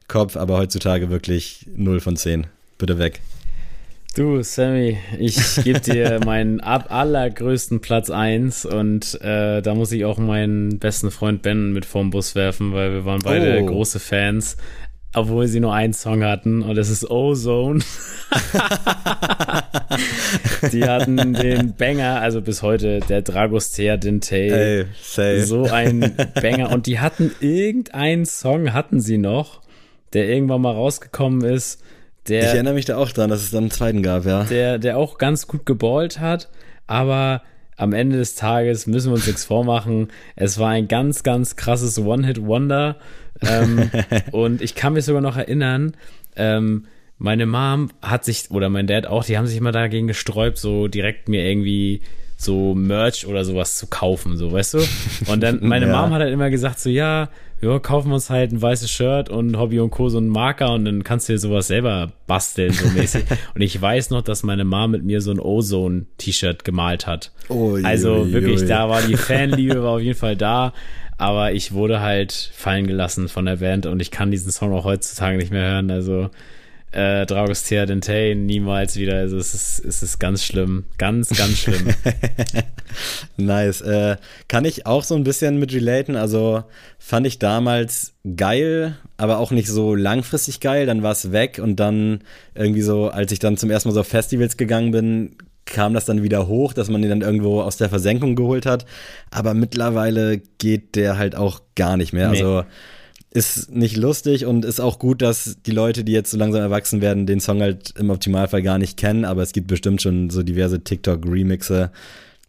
Speaker 2: Kopf, aber heutzutage wirklich 0 von 10. Bitte weg.
Speaker 1: Du, Sammy, ich gebe dir [laughs] meinen ab allergrößten Platz 1 und äh, da muss ich auch meinen besten Freund Ben mit vorm Bus werfen, weil wir waren beide oh. große Fans obwohl sie nur einen Song hatten und es ist Ozone. [laughs] die hatten den Banger, also bis heute der Dragostea Dintei. So ein Banger und die hatten irgendeinen Song hatten sie noch, der irgendwann mal rausgekommen ist. Der,
Speaker 2: ich erinnere mich da auch dran, dass es dann einen zweiten gab, ja.
Speaker 1: Der, der auch ganz gut geballt hat, aber am Ende des Tages müssen wir uns nichts vormachen. Es war ein ganz, ganz krasses One-Hit-Wonder. Ähm, [laughs] und ich kann mich sogar noch erinnern, ähm, meine Mom hat sich, oder mein Dad auch, die haben sich immer dagegen gesträubt, so direkt mir irgendwie so Merch oder sowas zu kaufen, so, weißt du? Und dann, [laughs] meine ja. Mom hat halt immer gesagt, so, ja, ja, kaufen wir uns halt ein weißes Shirt und Hobby und Co. so einen Marker und dann kannst du dir sowas selber basteln, so mäßig. [laughs] und ich weiß noch, dass meine Mom mit mir so ein Ozone-T-Shirt gemalt hat. Oh, also wirklich, da war die Fanliebe, [laughs] war auf jeden Fall da. Aber ich wurde halt fallen gelassen von der Band und ich kann diesen Song auch heutzutage nicht mehr hören. Also äh, Dragostea Dentei niemals wieder. Also es ist, es ist ganz schlimm. Ganz, ganz schlimm. [laughs]
Speaker 2: nice. Äh, kann ich auch so ein bisschen mit relaten. Also fand ich damals geil, aber auch nicht so langfristig geil. Dann war es weg und dann irgendwie so, als ich dann zum ersten Mal so auf Festivals gegangen bin, kam das dann wieder hoch, dass man ihn dann irgendwo aus der Versenkung geholt hat. Aber mittlerweile geht der halt auch gar nicht mehr. Nee. Also ist nicht lustig und ist auch gut, dass die Leute, die jetzt so langsam erwachsen werden, den Song halt im Optimalfall gar nicht kennen. Aber es gibt bestimmt schon so diverse TikTok-Remixe,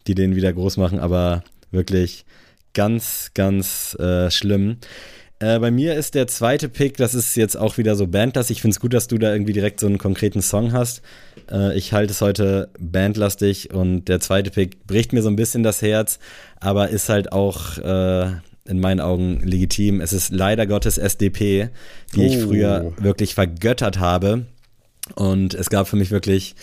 Speaker 2: die den wieder groß machen. Aber wirklich ganz, ganz äh, schlimm. Äh, bei mir ist der zweite Pick, das ist jetzt auch wieder so bandlastig. Ich finde es gut, dass du da irgendwie direkt so einen konkreten Song hast. Äh, ich halte es heute bandlastig und der zweite Pick bricht mir so ein bisschen das Herz, aber ist halt auch äh, in meinen Augen legitim. Es ist leider Gottes SDP, die oh. ich früher wirklich vergöttert habe. Und es gab für mich wirklich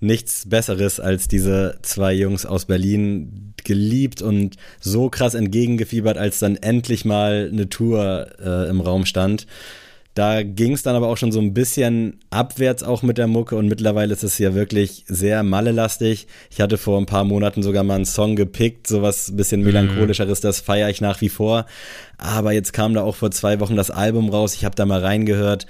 Speaker 2: nichts Besseres als diese zwei Jungs aus Berlin geliebt und so krass entgegengefiebert, als dann endlich mal eine Tour äh, im Raum stand. Da ging es dann aber auch schon so ein bisschen abwärts auch mit der Mucke und mittlerweile ist es ja wirklich sehr mallelastig. Ich hatte vor ein paar Monaten sogar mal einen Song gepickt, sowas ein bisschen mhm. melancholischeres, das feiere ich nach wie vor. Aber jetzt kam da auch vor zwei Wochen das Album raus, ich habe da mal reingehört.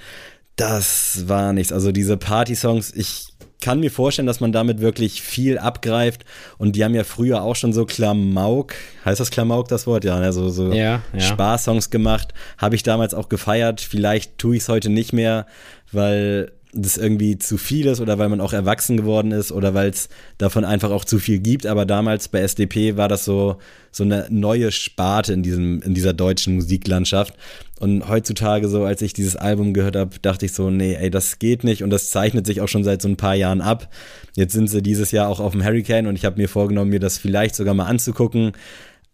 Speaker 2: Das war nichts. Also diese Party-Songs, ich kann mir vorstellen, dass man damit wirklich viel abgreift. Und die haben ja früher auch schon so Klamauk, heißt das Klamauk das Wort? Ja, ne? so, so ja, ja. Spaßsongs gemacht. Habe ich damals auch gefeiert. Vielleicht tue ich es heute nicht mehr, weil das irgendwie zu viel ist oder weil man auch erwachsen geworden ist oder weil es davon einfach auch zu viel gibt. Aber damals bei SDP war das so, so eine neue Sparte in, diesem, in dieser deutschen Musiklandschaft. Und heutzutage so, als ich dieses Album gehört habe, dachte ich so, nee, ey, das geht nicht und das zeichnet sich auch schon seit so ein paar Jahren ab. Jetzt sind sie dieses Jahr auch auf dem Hurricane und ich habe mir vorgenommen, mir das vielleicht sogar mal anzugucken.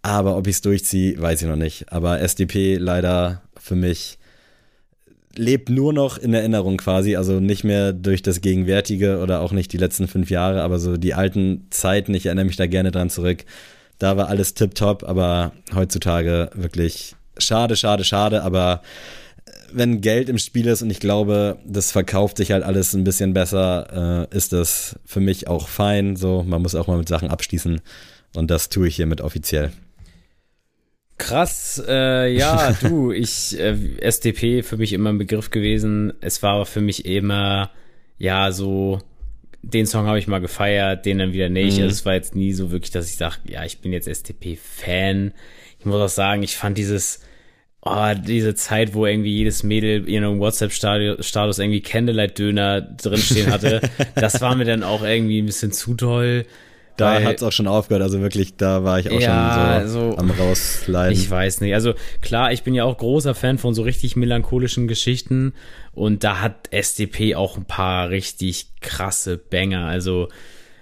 Speaker 2: Aber ob ich es durchziehe, weiß ich noch nicht. Aber SDP leider für mich lebt nur noch in Erinnerung quasi, also nicht mehr durch das Gegenwärtige oder auch nicht die letzten fünf Jahre, aber so die alten Zeiten, ich erinnere mich da gerne dran zurück. Da war alles tipptopp, aber heutzutage wirklich schade, schade, schade, aber wenn Geld im Spiel ist und ich glaube, das verkauft sich halt alles ein bisschen besser, äh, ist das für mich auch fein. So, man muss auch mal mit Sachen abschließen und das tue ich hiermit offiziell.
Speaker 1: Krass, äh, ja, [laughs] du, ich, äh, SDP für mich immer ein Begriff gewesen. Es war aber für mich immer, ja, so, den Song habe ich mal gefeiert, den dann wieder nicht. Mhm. Also es war jetzt nie so wirklich, dass ich sage, ja, ich bin jetzt SDP-Fan. Ich muss auch sagen, ich fand dieses, oh, diese Zeit, wo irgendwie jedes Mädel in einem WhatsApp-Status irgendwie Candlelight-Döner drinstehen hatte, [laughs] das war mir dann auch irgendwie ein bisschen zu toll.
Speaker 2: Da hat es auch schon aufgehört, also wirklich, da war ich auch ja, schon so, so am rausleiden.
Speaker 1: Ich weiß nicht, also klar, ich bin ja auch großer Fan von so richtig melancholischen Geschichten und da hat SDP auch ein paar richtig krasse Banger, also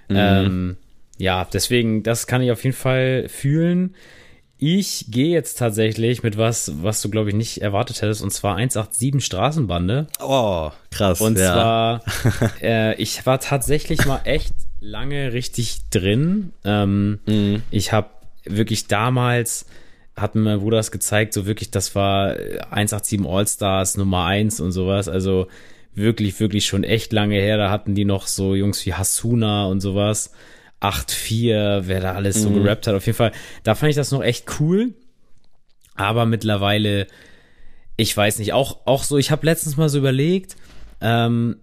Speaker 1: mhm. ähm, ja, deswegen, das kann ich auf jeden Fall fühlen. Ich gehe jetzt tatsächlich mit was, was du, glaube ich, nicht erwartet hättest, und zwar 187 Straßenbande.
Speaker 2: Oh, krass.
Speaker 1: Und ja. zwar, [laughs] äh, ich war tatsächlich mal echt lange richtig drin. Ähm, mhm. Ich habe wirklich damals, hat mir mein Bruder das gezeigt, so wirklich, das war 187 All-Stars Nummer 1 und sowas. Also wirklich, wirklich schon echt lange her. Da hatten die noch so Jungs wie Hasuna und sowas. 8-4, wer da alles so mhm. gerappt hat. Auf jeden Fall, da fand ich das noch echt cool. Aber mittlerweile, ich weiß nicht, auch, auch so, ich habe letztens mal so überlegt, ähm,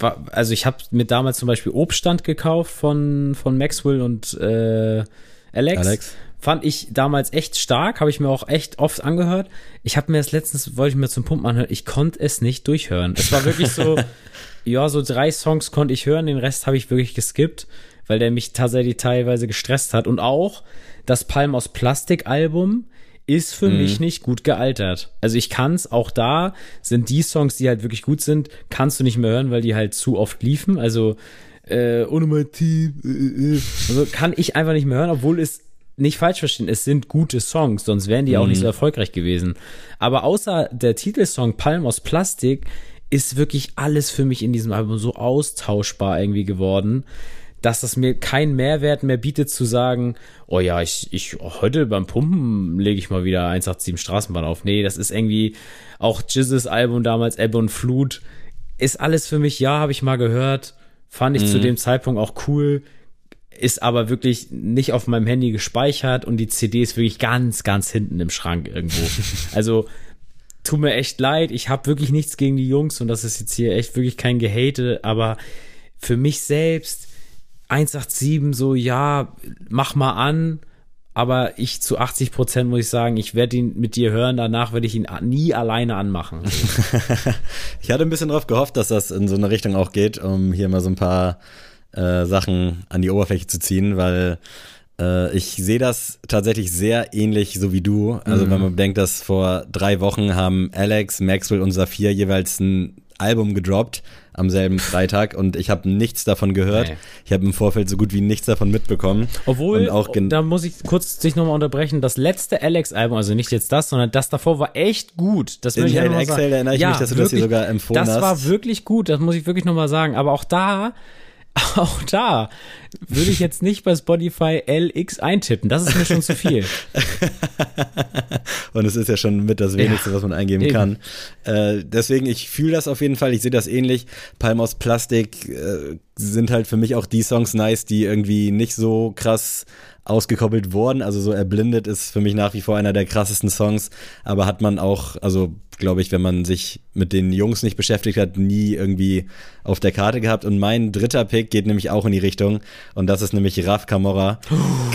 Speaker 1: also ich habe mir damals zum Beispiel Obststand gekauft von, von Maxwell und äh, Alex. Alex. Fand ich damals echt stark, habe ich mir auch echt oft angehört. Ich habe mir das letztens, wollte ich mir zum Pumpen anhören, ich konnte es nicht durchhören. Es war wirklich so, [laughs] ja, so drei Songs konnte ich hören, den Rest habe ich wirklich geskippt weil der mich tatsächlich teilweise gestresst hat. Und auch das Palm aus Plastik Album ist für mhm. mich nicht gut gealtert. Also ich kann's, auch da sind die Songs, die halt wirklich gut sind, kannst du nicht mehr hören, weil die halt zu oft liefen. Also äh, ohne mein Team, äh, äh. also kann ich einfach nicht mehr hören, obwohl es nicht falsch verstehen, es sind gute Songs, sonst wären die auch nicht so mhm. erfolgreich gewesen. Aber außer der Titelsong Palm aus Plastik ist wirklich alles für mich in diesem Album so austauschbar irgendwie geworden dass das mir keinen Mehrwert mehr bietet zu sagen, oh ja, ich, ich heute beim Pumpen lege ich mal wieder 187 Straßenbahn auf. Nee, das ist irgendwie auch Jizzes Album damals, Ebbe und Flut, ist alles für mich, ja, habe ich mal gehört, fand ich mhm. zu dem Zeitpunkt auch cool, ist aber wirklich nicht auf meinem Handy gespeichert und die CD ist wirklich ganz, ganz hinten im Schrank irgendwo. [laughs] also tut mir echt leid, ich habe wirklich nichts gegen die Jungs und das ist jetzt hier echt wirklich kein Gehate, aber für mich selbst 187 so, ja, mach mal an, aber ich zu 80 Prozent muss ich sagen, ich werde ihn mit dir hören, danach werde ich ihn nie alleine anmachen. [laughs]
Speaker 2: ich hatte ein bisschen darauf gehofft, dass das in so eine Richtung auch geht, um hier mal so ein paar äh, Sachen an die Oberfläche zu ziehen, weil äh, ich sehe das tatsächlich sehr ähnlich, so wie du. Also mhm. wenn man bedenkt, dass vor drei Wochen haben Alex, Maxwell und Saphir jeweils ein Album gedroppt am selben Freitag und ich habe nichts davon gehört. Nee. Ich habe im Vorfeld so gut wie nichts davon mitbekommen.
Speaker 1: Obwohl, auch da muss ich kurz dich nochmal unterbrechen, das letzte Alex-Album, also nicht jetzt das, sondern das davor war echt gut. Das
Speaker 2: In Hell Excel erinnere ich ja, mich, dass du wirklich, das hier sogar empfohlen
Speaker 1: das
Speaker 2: hast.
Speaker 1: Das war wirklich gut, das muss ich wirklich nochmal sagen. Aber auch da [laughs] auch da würde ich jetzt nicht bei Spotify LX eintippen. Das ist mir schon zu viel. [laughs]
Speaker 2: Und es ist ja schon mit das Wenigste, ja, was man eingeben eben. kann. Äh, deswegen, ich fühle das auf jeden Fall. Ich sehe das ähnlich. Palm aus Plastik äh, sind halt für mich auch die Songs nice, die irgendwie nicht so krass ausgekoppelt worden. Also so Erblindet ist für mich nach wie vor einer der krassesten Songs, aber hat man auch, also glaube ich, wenn man sich mit den Jungs nicht beschäftigt hat, nie irgendwie auf der Karte gehabt. Und mein dritter Pick geht nämlich auch in die Richtung und das ist nämlich Raf Camorra.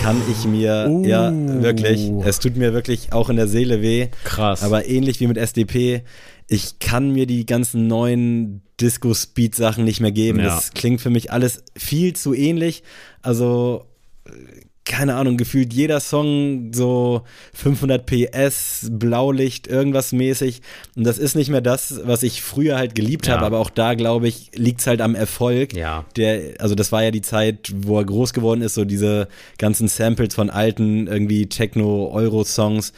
Speaker 2: Kann ich mir, uh. ja, wirklich, es tut mir wirklich auch in der Seele weh.
Speaker 1: Krass.
Speaker 2: Aber ähnlich wie mit SDP, ich kann mir die ganzen neuen Disco-Speed-Sachen nicht mehr geben. Ja. Das klingt für mich alles viel zu ähnlich. Also keine Ahnung, gefühlt jeder Song so 500 PS, Blaulicht, irgendwas mäßig. Und das ist nicht mehr das, was ich früher halt geliebt ja. habe, aber auch da, glaube ich, liegt es halt am Erfolg.
Speaker 1: Ja.
Speaker 2: Der, also das war ja die Zeit, wo er groß geworden ist, so diese ganzen Samples von alten irgendwie Techno-Euro-Songs.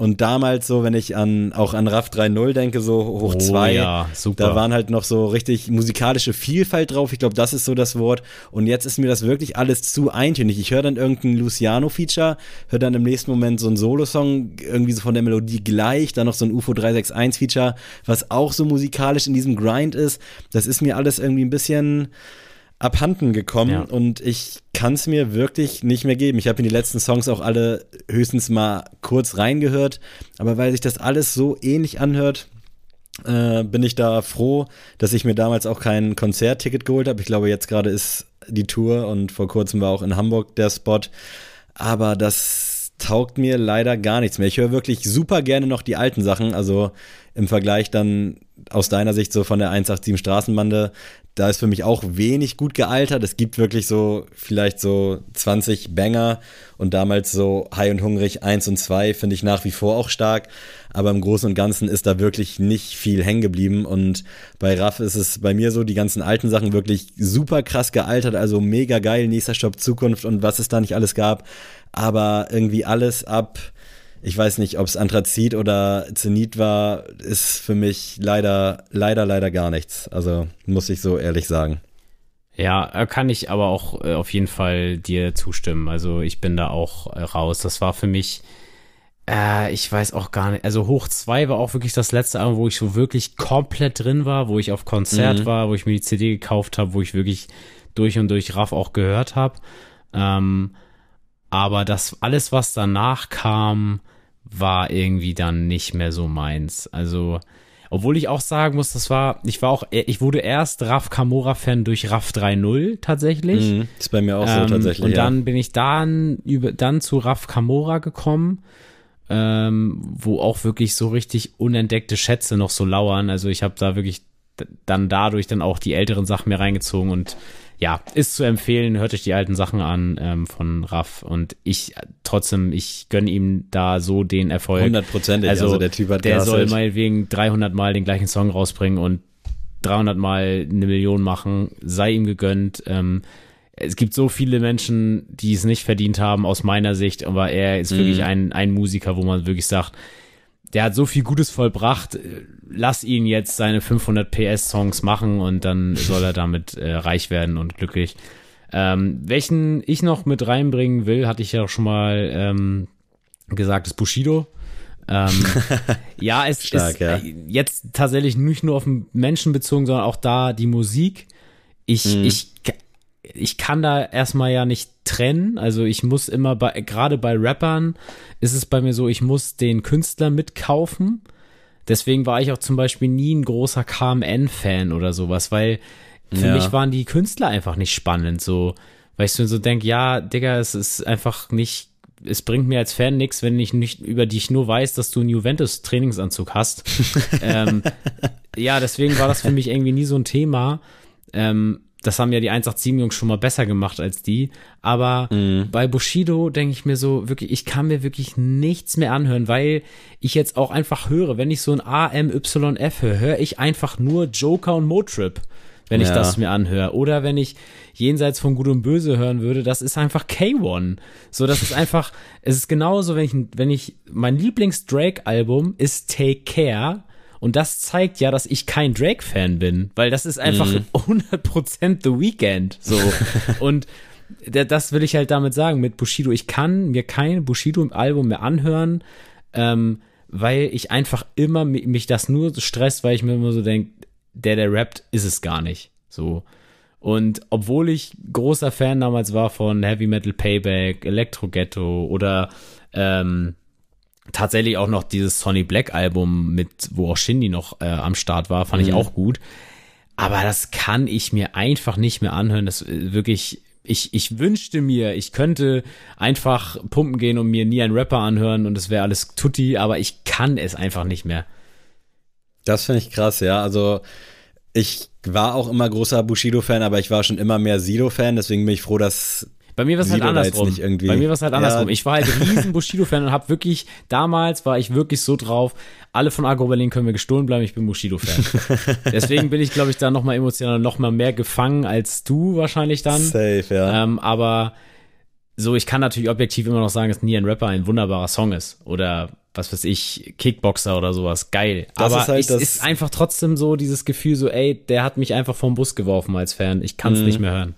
Speaker 2: Und damals so, wenn ich an auch an RAF 3.0 denke, so hoch 2, oh, ja, da waren halt noch so richtig musikalische Vielfalt drauf. Ich glaube, das ist so das Wort. Und jetzt ist mir das wirklich alles zu eintönig. Ich höre dann irgendein Luciano-Feature, höre dann im nächsten Moment so einen Solo-Song, irgendwie so von der Melodie gleich, dann noch so ein UFO 361-Feature, was auch so musikalisch in diesem Grind ist. Das ist mir alles irgendwie ein bisschen abhanden gekommen ja. und ich kann es mir wirklich nicht mehr geben. Ich habe in die letzten Songs auch alle höchstens mal kurz reingehört, aber weil sich das alles so ähnlich anhört, äh, bin ich da froh, dass ich mir damals auch kein Konzertticket geholt habe. Ich glaube, jetzt gerade ist die Tour und vor kurzem war auch in Hamburg der Spot. Aber das taugt mir leider gar nichts mehr. Ich höre wirklich super gerne noch die alten Sachen. Also im Vergleich dann aus deiner Sicht so von der 187 Straßenbande, da ist für mich auch wenig gut gealtert. Es gibt wirklich so vielleicht so 20 Banger und damals so High und Hungrig 1 und 2 finde ich nach wie vor auch stark. Aber im Großen und Ganzen ist da wirklich nicht viel hängen geblieben. Und bei Raff ist es bei mir so, die ganzen alten Sachen wirklich super krass gealtert, also mega geil, nächster Stopp Zukunft und was es da nicht alles gab. Aber irgendwie alles ab ich weiß nicht, ob es Anthrazit oder Zenit war, ist für mich leider, leider, leider gar nichts. Also muss ich so ehrlich sagen.
Speaker 1: Ja, äh, kann ich aber auch äh, auf jeden Fall dir zustimmen. Also ich bin da auch äh, raus. Das war für mich, äh, ich weiß auch gar nicht. Also Hoch 2 war auch wirklich das letzte Album, wo ich so wirklich komplett drin war, wo ich auf Konzert mhm. war, wo ich mir die CD gekauft habe, wo ich wirklich durch und durch Raff auch gehört habe. Ähm, aber das alles, was danach kam, war irgendwie dann nicht mehr so meins. Also, obwohl ich auch sagen muss, das war, ich war auch, ich wurde erst Raf Kamora Fan durch Raf 3.0 tatsächlich. Mhm,
Speaker 2: ist bei mir auch ähm, so tatsächlich.
Speaker 1: Und dann bin ich dann über, dann zu Raf Kamora gekommen, ähm, wo auch wirklich so richtig unentdeckte Schätze noch so lauern. Also ich habe da wirklich dann dadurch dann auch die älteren Sachen mehr reingezogen und ja, ist zu empfehlen. Hört euch die alten Sachen an ähm, von Raff und ich trotzdem, ich gönne ihm da so den Erfolg.
Speaker 2: Hundertprozentig. Also, also der Typ hat
Speaker 1: Der soll meinetwegen 300 Mal den gleichen Song rausbringen und 300 Mal eine Million machen. Sei ihm gegönnt. Ähm, es gibt so viele Menschen, die es nicht verdient haben, aus meiner Sicht, aber er ist mhm. wirklich ein, ein Musiker, wo man wirklich sagt, der hat so viel Gutes vollbracht, lass ihn jetzt seine 500 PS Songs machen und dann soll er damit äh, reich werden und glücklich. Ähm, welchen ich noch mit reinbringen will, hatte ich ja auch schon mal ähm, gesagt, ist Bushido. Ähm, [laughs] ja, es Stark, ist ja. Äh, jetzt tatsächlich nicht nur auf den Menschen bezogen, sondern auch da die Musik. Ich, mhm. ich, ich kann da erstmal ja nicht trennen. Also ich muss immer bei, gerade bei Rappern ist es bei mir so, ich muss den Künstler mitkaufen. Deswegen war ich auch zum Beispiel nie ein großer KMN-Fan oder sowas, weil für ja. mich waren die Künstler einfach nicht spannend, so, weil ich so denke, ja, Digga, es ist einfach nicht, es bringt mir als Fan nichts, wenn ich nicht über dich nur weiß, dass du einen Juventus-Trainingsanzug hast. [laughs] ähm, ja, deswegen war das für mich irgendwie nie so ein Thema. Ähm, das haben ja die 187-Jungs schon mal besser gemacht als die. Aber mhm. bei Bushido denke ich mir so, wirklich, ich kann mir wirklich nichts mehr anhören, weil ich jetzt auch einfach höre, wenn ich so ein AMYF höre, höre ich einfach nur Joker und Motrip, wenn ja. ich das mir anhöre. Oder wenn ich jenseits von Gut und Böse hören würde, das ist einfach K1. So, das ist einfach, es ist genauso, wenn ich, wenn ich, mein Lieblings-Drake-Album ist Take Care und das zeigt ja, dass ich kein Drake-Fan bin, weil das ist einfach mhm. [laughs] 100% The Weekend. So. [laughs] und das will ich halt damit sagen mit Bushido. Ich kann mir kein Bushido-Album mehr anhören, ähm, weil ich einfach immer mich das nur stresst, weil ich mir immer so denke, der, der rappt, ist es gar nicht. So. Und obwohl ich großer Fan damals war von Heavy Metal Payback, Electro Ghetto oder ähm, tatsächlich auch noch dieses Sonny Black Album mit, wo auch Shindy noch äh, am Start war, fand mhm. ich auch gut. Aber das kann ich mir einfach nicht mehr anhören. Das äh, wirklich, ich, ich wünschte mir, ich könnte einfach pumpen gehen und mir nie einen Rapper anhören und es wäre alles tutti, aber ich kann es einfach nicht mehr.
Speaker 2: Das finde ich krass, ja. Also ich war auch immer großer Bushido-Fan, aber ich war schon immer mehr Sido-Fan, deswegen bin ich froh, dass
Speaker 1: bei mir war es halt andersrum. Bei mir war es halt andersrum. Ja. Ich war halt riesen Bushido-Fan und habe wirklich, damals war ich wirklich so drauf, alle von Agro Berlin können mir gestohlen bleiben, ich bin Bushido-Fan. [laughs] Deswegen bin ich, glaube ich, da nochmal emotional nochmal mehr gefangen als du wahrscheinlich dann.
Speaker 2: Safe, ja.
Speaker 1: Ähm, aber so, ich kann natürlich objektiv immer noch sagen, dass Nie ein Rapper ein wunderbarer Song ist. Oder was weiß ich, Kickboxer oder sowas. Geil. Das aber ist halt es ist einfach trotzdem so dieses Gefühl so, ey, der hat mich einfach vom Bus geworfen als Fan. Ich kann es mhm. nicht mehr hören.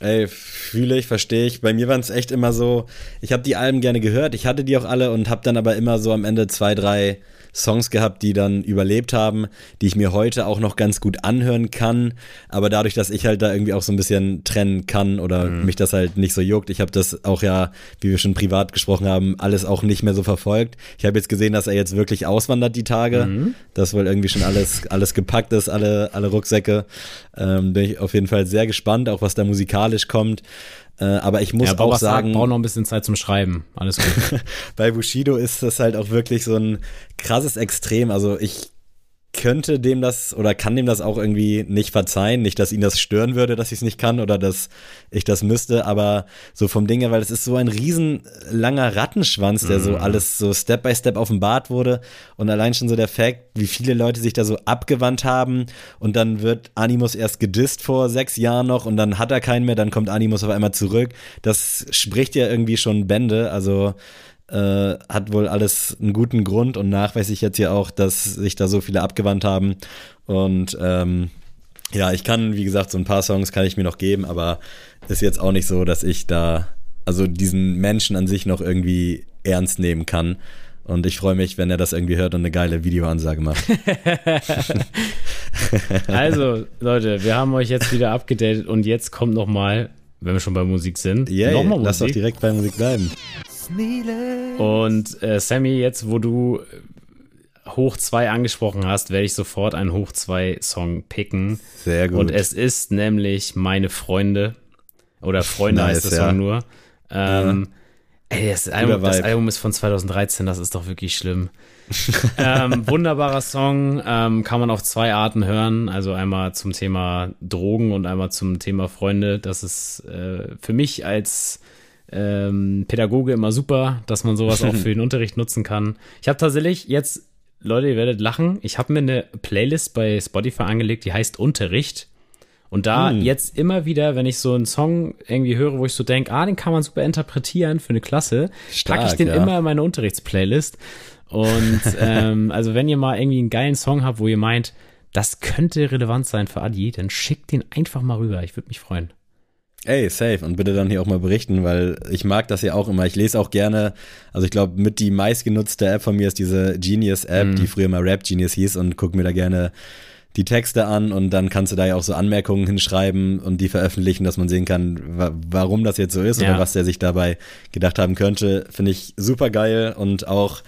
Speaker 2: Ey, fühle ich, verstehe ich. Bei mir waren es echt immer so, ich habe die Alben gerne gehört, ich hatte die auch alle und habe dann aber immer so am Ende zwei, drei Songs gehabt, die dann überlebt haben, die ich mir heute auch noch ganz gut anhören kann. Aber dadurch, dass ich halt da irgendwie auch so ein bisschen trennen kann oder mhm. mich das halt nicht so juckt, ich habe das auch ja, wie wir schon privat gesprochen haben, alles auch nicht mehr so verfolgt. Ich habe jetzt gesehen, dass er jetzt wirklich auswandert die Tage, mhm. dass wohl irgendwie schon alles, [laughs] alles gepackt ist, alle, alle Rucksäcke. Ähm, bin ich auf jeden Fall sehr gespannt, auch was da musikalisch kommt. Äh, aber ich muss ja, auch sagen.
Speaker 1: Sagt, brauch noch ein bisschen Zeit zum Schreiben. Alles gut. [laughs]
Speaker 2: bei Bushido ist das halt auch wirklich so ein krasses Extrem. Also ich könnte dem das oder kann dem das auch irgendwie nicht verzeihen. Nicht, dass ihn das stören würde, dass ich es nicht kann oder dass ich das müsste, aber so vom Ding her, weil es ist so ein riesen langer Rattenschwanz, der so mhm. alles so Step by Step offenbart wurde und allein schon so der Fakt, wie viele Leute sich da so abgewandt haben und dann wird Animus erst gedisst vor sechs Jahren noch und dann hat er keinen mehr, dann kommt Animus auf einmal zurück. Das spricht ja irgendwie schon Bände, also äh, hat wohl alles einen guten Grund und nachweislich jetzt hier auch, dass sich da so viele abgewandt haben. Und ähm, ja, ich kann, wie gesagt, so ein paar Songs kann ich mir noch geben, aber ist jetzt auch nicht so, dass ich da, also diesen Menschen an sich noch irgendwie ernst nehmen kann. Und ich freue mich, wenn er das irgendwie hört und eine geile Videoansage macht. [laughs]
Speaker 1: also, Leute, wir haben euch jetzt wieder abgedatet und jetzt kommt noch mal, wenn wir schon bei Musik sind,
Speaker 2: yeah, nochmal Musik. Lass doch direkt bei Musik bleiben.
Speaker 1: Und äh, Sammy, jetzt wo du Hoch 2 angesprochen hast, werde ich sofort einen Hoch 2 Song picken.
Speaker 2: Sehr gut.
Speaker 1: Und es ist nämlich Meine Freunde. Oder Freunde nice, heißt das ja. Song nur. Ähm, ja. Ey, das Album, das Album, ist von 2013, das ist doch wirklich schlimm. [laughs] ähm, wunderbarer Song, ähm, kann man auf zwei Arten hören. Also einmal zum Thema Drogen und einmal zum Thema Freunde. Das ist äh, für mich als ähm, Pädagoge immer super, dass man sowas auch [laughs] für den Unterricht nutzen kann. Ich habe tatsächlich jetzt, Leute, ihr werdet lachen, ich habe mir eine Playlist bei Spotify angelegt, die heißt Unterricht. Und da hm. jetzt immer wieder, wenn ich so einen Song irgendwie höre, wo ich so denke, ah, den kann man super interpretieren für eine Klasse, packe ich den ja. immer in meine Unterrichtsplaylist. Und [laughs] ähm, also wenn ihr mal irgendwie einen geilen Song habt, wo ihr meint, das könnte relevant sein für Adi, dann schickt den einfach mal rüber. Ich würde mich freuen.
Speaker 2: Ey, safe. Und bitte dann hier auch mal berichten, weil ich mag das ja auch immer. Ich lese auch gerne, also ich glaube, mit die meistgenutzte App von mir ist diese Genius-App, mhm. die früher mal Rap Genius hieß und guck mir da gerne die Texte an und dann kannst du da ja auch so Anmerkungen hinschreiben und die veröffentlichen, dass man sehen kann, wa warum das jetzt so ist ja. oder was der sich dabei gedacht haben könnte. Finde ich super geil und auch,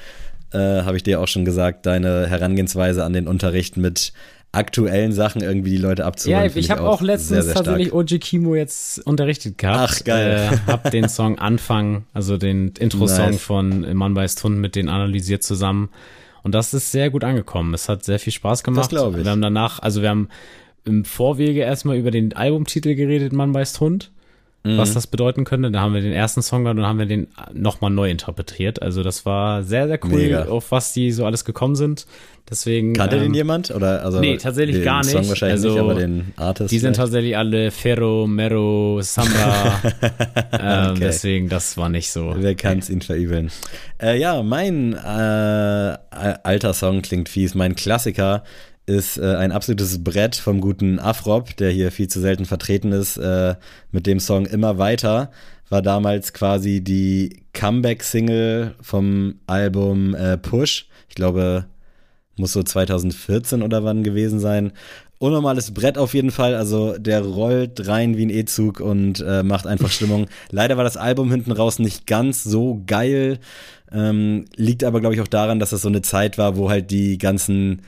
Speaker 2: äh, habe ich dir auch schon gesagt, deine Herangehensweise an den Unterricht mit aktuellen Sachen irgendwie die Leute abzuholen.
Speaker 1: Ja, ich habe auch, auch letztens sehr, sehr tatsächlich Oji Kimo jetzt unterrichtet gehabt.
Speaker 2: Ach, geil.
Speaker 1: Äh, hab den Song Anfang, also den Intro-Song nice. von Mann beißt Hund mit denen analysiert zusammen. Und das ist sehr gut angekommen. Es hat sehr viel Spaß gemacht. Das
Speaker 2: glaube ich.
Speaker 1: Wir haben danach, also wir haben im Vorwege erstmal über den Albumtitel geredet, Mann beißt Hund mhm. was das bedeuten könnte. Da haben wir den ersten Song gehört und haben wir den nochmal neu interpretiert. Also das war sehr, sehr cool, Mega. auf was die so alles gekommen sind. Deswegen.
Speaker 2: Kannte ähm, den jemand? Oder, also
Speaker 1: nee, tatsächlich gar nicht.
Speaker 2: Song wahrscheinlich
Speaker 1: also,
Speaker 2: nicht, aber den Artist.
Speaker 1: Die sind tatsächlich alle Ferro, Mero, Samba. [laughs] ähm, okay. Deswegen, das war nicht so.
Speaker 2: Wer kann es ihn verübeln? Äh, ja, mein äh, alter Song klingt fies. Mein Klassiker ist äh, ein absolutes Brett vom guten Afrop, der hier viel zu selten vertreten ist, äh, mit dem Song Immer weiter. War damals quasi die Comeback-Single vom Album äh, Push. Ich glaube, muss so 2014 oder wann gewesen sein. Unnormales Brett auf jeden Fall. Also der rollt rein wie ein E-Zug und äh, macht einfach [laughs] Stimmung. Leider war das Album hinten raus nicht ganz so geil. Ähm, liegt aber, glaube ich, auch daran, dass das so eine Zeit war, wo halt die ganzen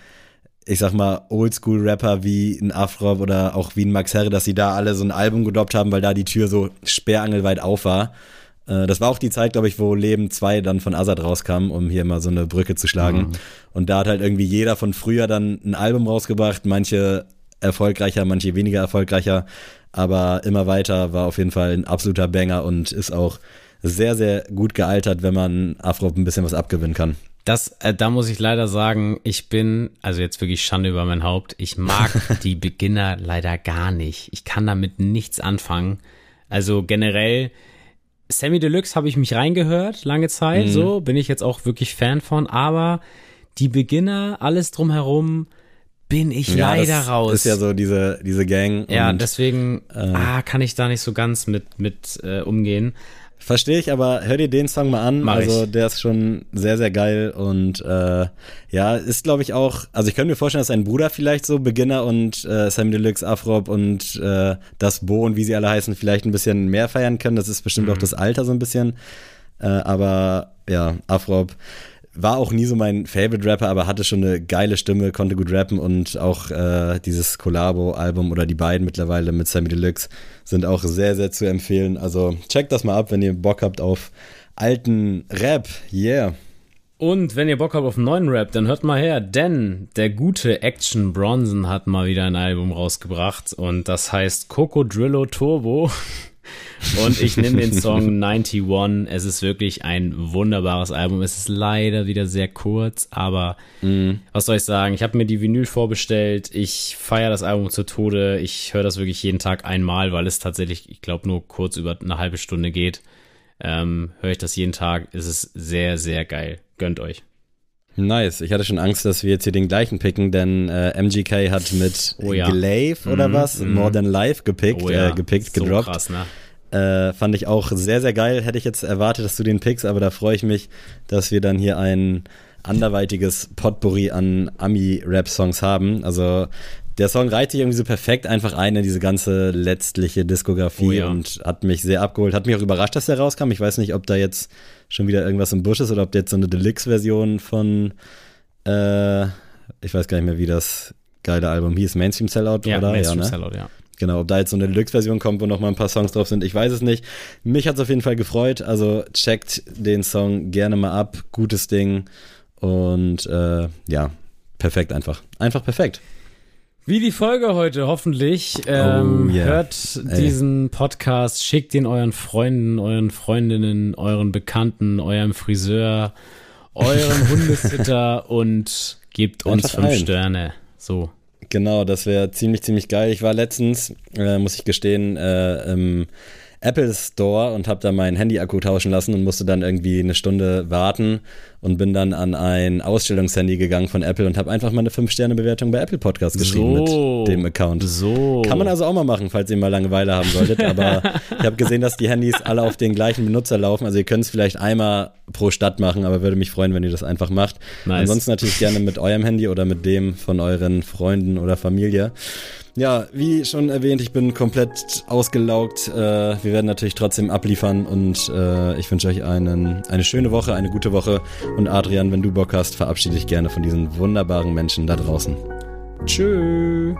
Speaker 2: ich sag mal, Oldschool-Rapper wie ein Afro oder auch wie ein Max Herre, dass sie da alle so ein Album gedoppt haben, weil da die Tür so sperrangelweit auf war. Äh, das war auch die Zeit, glaube ich, wo Leben 2 dann von Azad rauskam, um hier mal so eine Brücke zu schlagen. Mhm. Und da hat halt irgendwie jeder von früher dann ein Album rausgebracht, manche erfolgreicher, manche weniger erfolgreicher, aber immer weiter war auf jeden Fall ein absoluter Banger und ist auch sehr, sehr gut gealtert, wenn man Afro ein bisschen was abgewinnen kann.
Speaker 1: Das, äh, da muss ich leider sagen, ich bin, also jetzt wirklich Schande über mein Haupt, ich mag [laughs] die Beginner leider gar nicht. Ich kann damit nichts anfangen. Also generell, Sammy Deluxe habe ich mich reingehört, lange Zeit, mhm. so, bin ich jetzt auch wirklich Fan von, aber die Beginner, alles drumherum, bin ich ja, leider
Speaker 2: das
Speaker 1: raus.
Speaker 2: Ist ja so diese, diese Gang.
Speaker 1: Ja, und, deswegen äh, ah, kann ich da nicht so ganz mit, mit äh, umgehen.
Speaker 2: Verstehe ich, aber hör dir den Song mal an.
Speaker 1: Mach
Speaker 2: also
Speaker 1: ich.
Speaker 2: der ist schon sehr, sehr geil und äh, ja, ist glaube ich auch, also ich könnte mir vorstellen, dass sein Bruder vielleicht so Beginner und äh, Sam Deluxe, Afrop und äh, das Bo und wie sie alle heißen, vielleicht ein bisschen mehr feiern können. Das ist bestimmt
Speaker 1: Mhm.
Speaker 2: auch das Alter so ein bisschen. Äh, aber ja, Afrop war auch nie so mein Favorite-Rapper, aber hatte schon eine geile Stimme, konnte gut rappen und auch äh, dieses Collabo-Album oder die beiden mittlerweile mit Sammy Deluxe sind auch sehr, sehr zu empfehlen. Also checkt das mal ab, wenn ihr Bock habt auf alten Rap. Yeah.
Speaker 1: Und wenn ihr Bock habt auf neuen Rap, dann hört mal her, denn der gute Action Bronson hat mal wieder ein Album rausgebracht und das heißt Coco Drillo Turbo. [laughs] Und ich nehme den Song 91. Es ist wirklich ein wunderbares Album. Es ist leider wieder sehr kurz, aber was soll ich sagen? Ich habe mir die Vinyl vorbestellt. Ich feiere das Album zu Tode. Ich höre das wirklich jeden Tag einmal, weil es tatsächlich, ich glaube, nur kurz über eine halbe Stunde geht. Ähm, höre ich das jeden Tag. Es ist sehr, sehr geil. Gönnt euch.
Speaker 2: Nice. Ich hatte schon Angst, dass wir jetzt hier den gleichen picken, denn äh, MGK hat mit
Speaker 1: Oh ja.
Speaker 2: Glaive oder
Speaker 1: Mhm,
Speaker 2: was
Speaker 1: mhm.
Speaker 2: More Than Life gepickt,
Speaker 1: Oh ja,
Speaker 2: äh, gepickt,
Speaker 1: so
Speaker 2: gedroppt.
Speaker 1: krass, ne?
Speaker 2: Äh, fand ich auch sehr, sehr geil. Hätte ich jetzt erwartet, dass du den pickst, aber da freue ich mich, dass wir dann hier ein anderweitiges Potpourri an Ami-Rap-Songs haben. Also der Song reiht sich irgendwie so perfekt einfach ein in diese ganze letztliche Diskografie
Speaker 1: Oh ja.
Speaker 2: und hat mich sehr abgeholt. Hat mich auch überrascht, dass der rauskam. Ich weiß nicht, ob da jetzt schon wieder irgendwas im Busch ist oder ob der jetzt so eine Deluxe-Version von, äh, ich weiß gar nicht mehr, wie das geile Album hieß, Mainstream Sellout,
Speaker 1: Ja,
Speaker 2: oder?
Speaker 1: Mainstream
Speaker 2: ja, ne?
Speaker 1: Sellout, ja.
Speaker 2: Genau, ob da jetzt so eine Deluxe-Version kommt, wo noch mal ein paar Songs drauf sind, ich weiß es nicht. Mich hat es auf jeden Fall gefreut. Also checkt den Song gerne mal ab. Gutes Ding. Und äh, ja, perfekt einfach. Einfach perfekt.
Speaker 1: Wie die Folge heute, hoffentlich. Ähm,
Speaker 2: Oh, yeah.
Speaker 1: Hört
Speaker 2: Ey.
Speaker 1: diesen Podcast, schickt ihn euren Freunden, euren Freundinnen, euren Bekannten, eurem Friseur, eurem [laughs] Hundesitter und gebt uns
Speaker 2: Einfach
Speaker 1: fünf
Speaker 2: allen.
Speaker 1: Sterne. So.
Speaker 2: Genau, das wäre ziemlich, ziemlich geil. Ich war letztens, äh, muss ich gestehen, äh, im Apple Store und habe da meinen Handy-Akku tauschen lassen und musste dann irgendwie eine Stunde warten und bin dann an ein Ausstellungshandy gegangen von Apple und habe einfach mal eine 5-Sterne-Bewertung bei Apple Podcast geschrieben
Speaker 1: So.
Speaker 2: mit dem Account.
Speaker 1: So.
Speaker 2: Kann man also auch mal machen, falls ihr mal Langeweile haben solltet. Aber [laughs] ich habe gesehen, dass die Handys alle auf den gleichen Benutzer laufen. Also ihr könnt es vielleicht einmal pro Stadt machen, aber würde mich freuen, wenn ihr das einfach macht.
Speaker 1: Nice.
Speaker 2: Ansonsten natürlich gerne mit eurem Handy oder mit dem von euren Freunden oder Familie. Ja, wie schon erwähnt, ich bin komplett ausgelaugt. Äh, wir werden natürlich trotzdem abliefern und äh, ich wünsche euch einen, eine schöne Woche, eine gute Woche. Und Adrian, wenn du Bock hast, verabschiede dich gerne von diesen wunderbaren Menschen da draußen.
Speaker 1: Tschüss.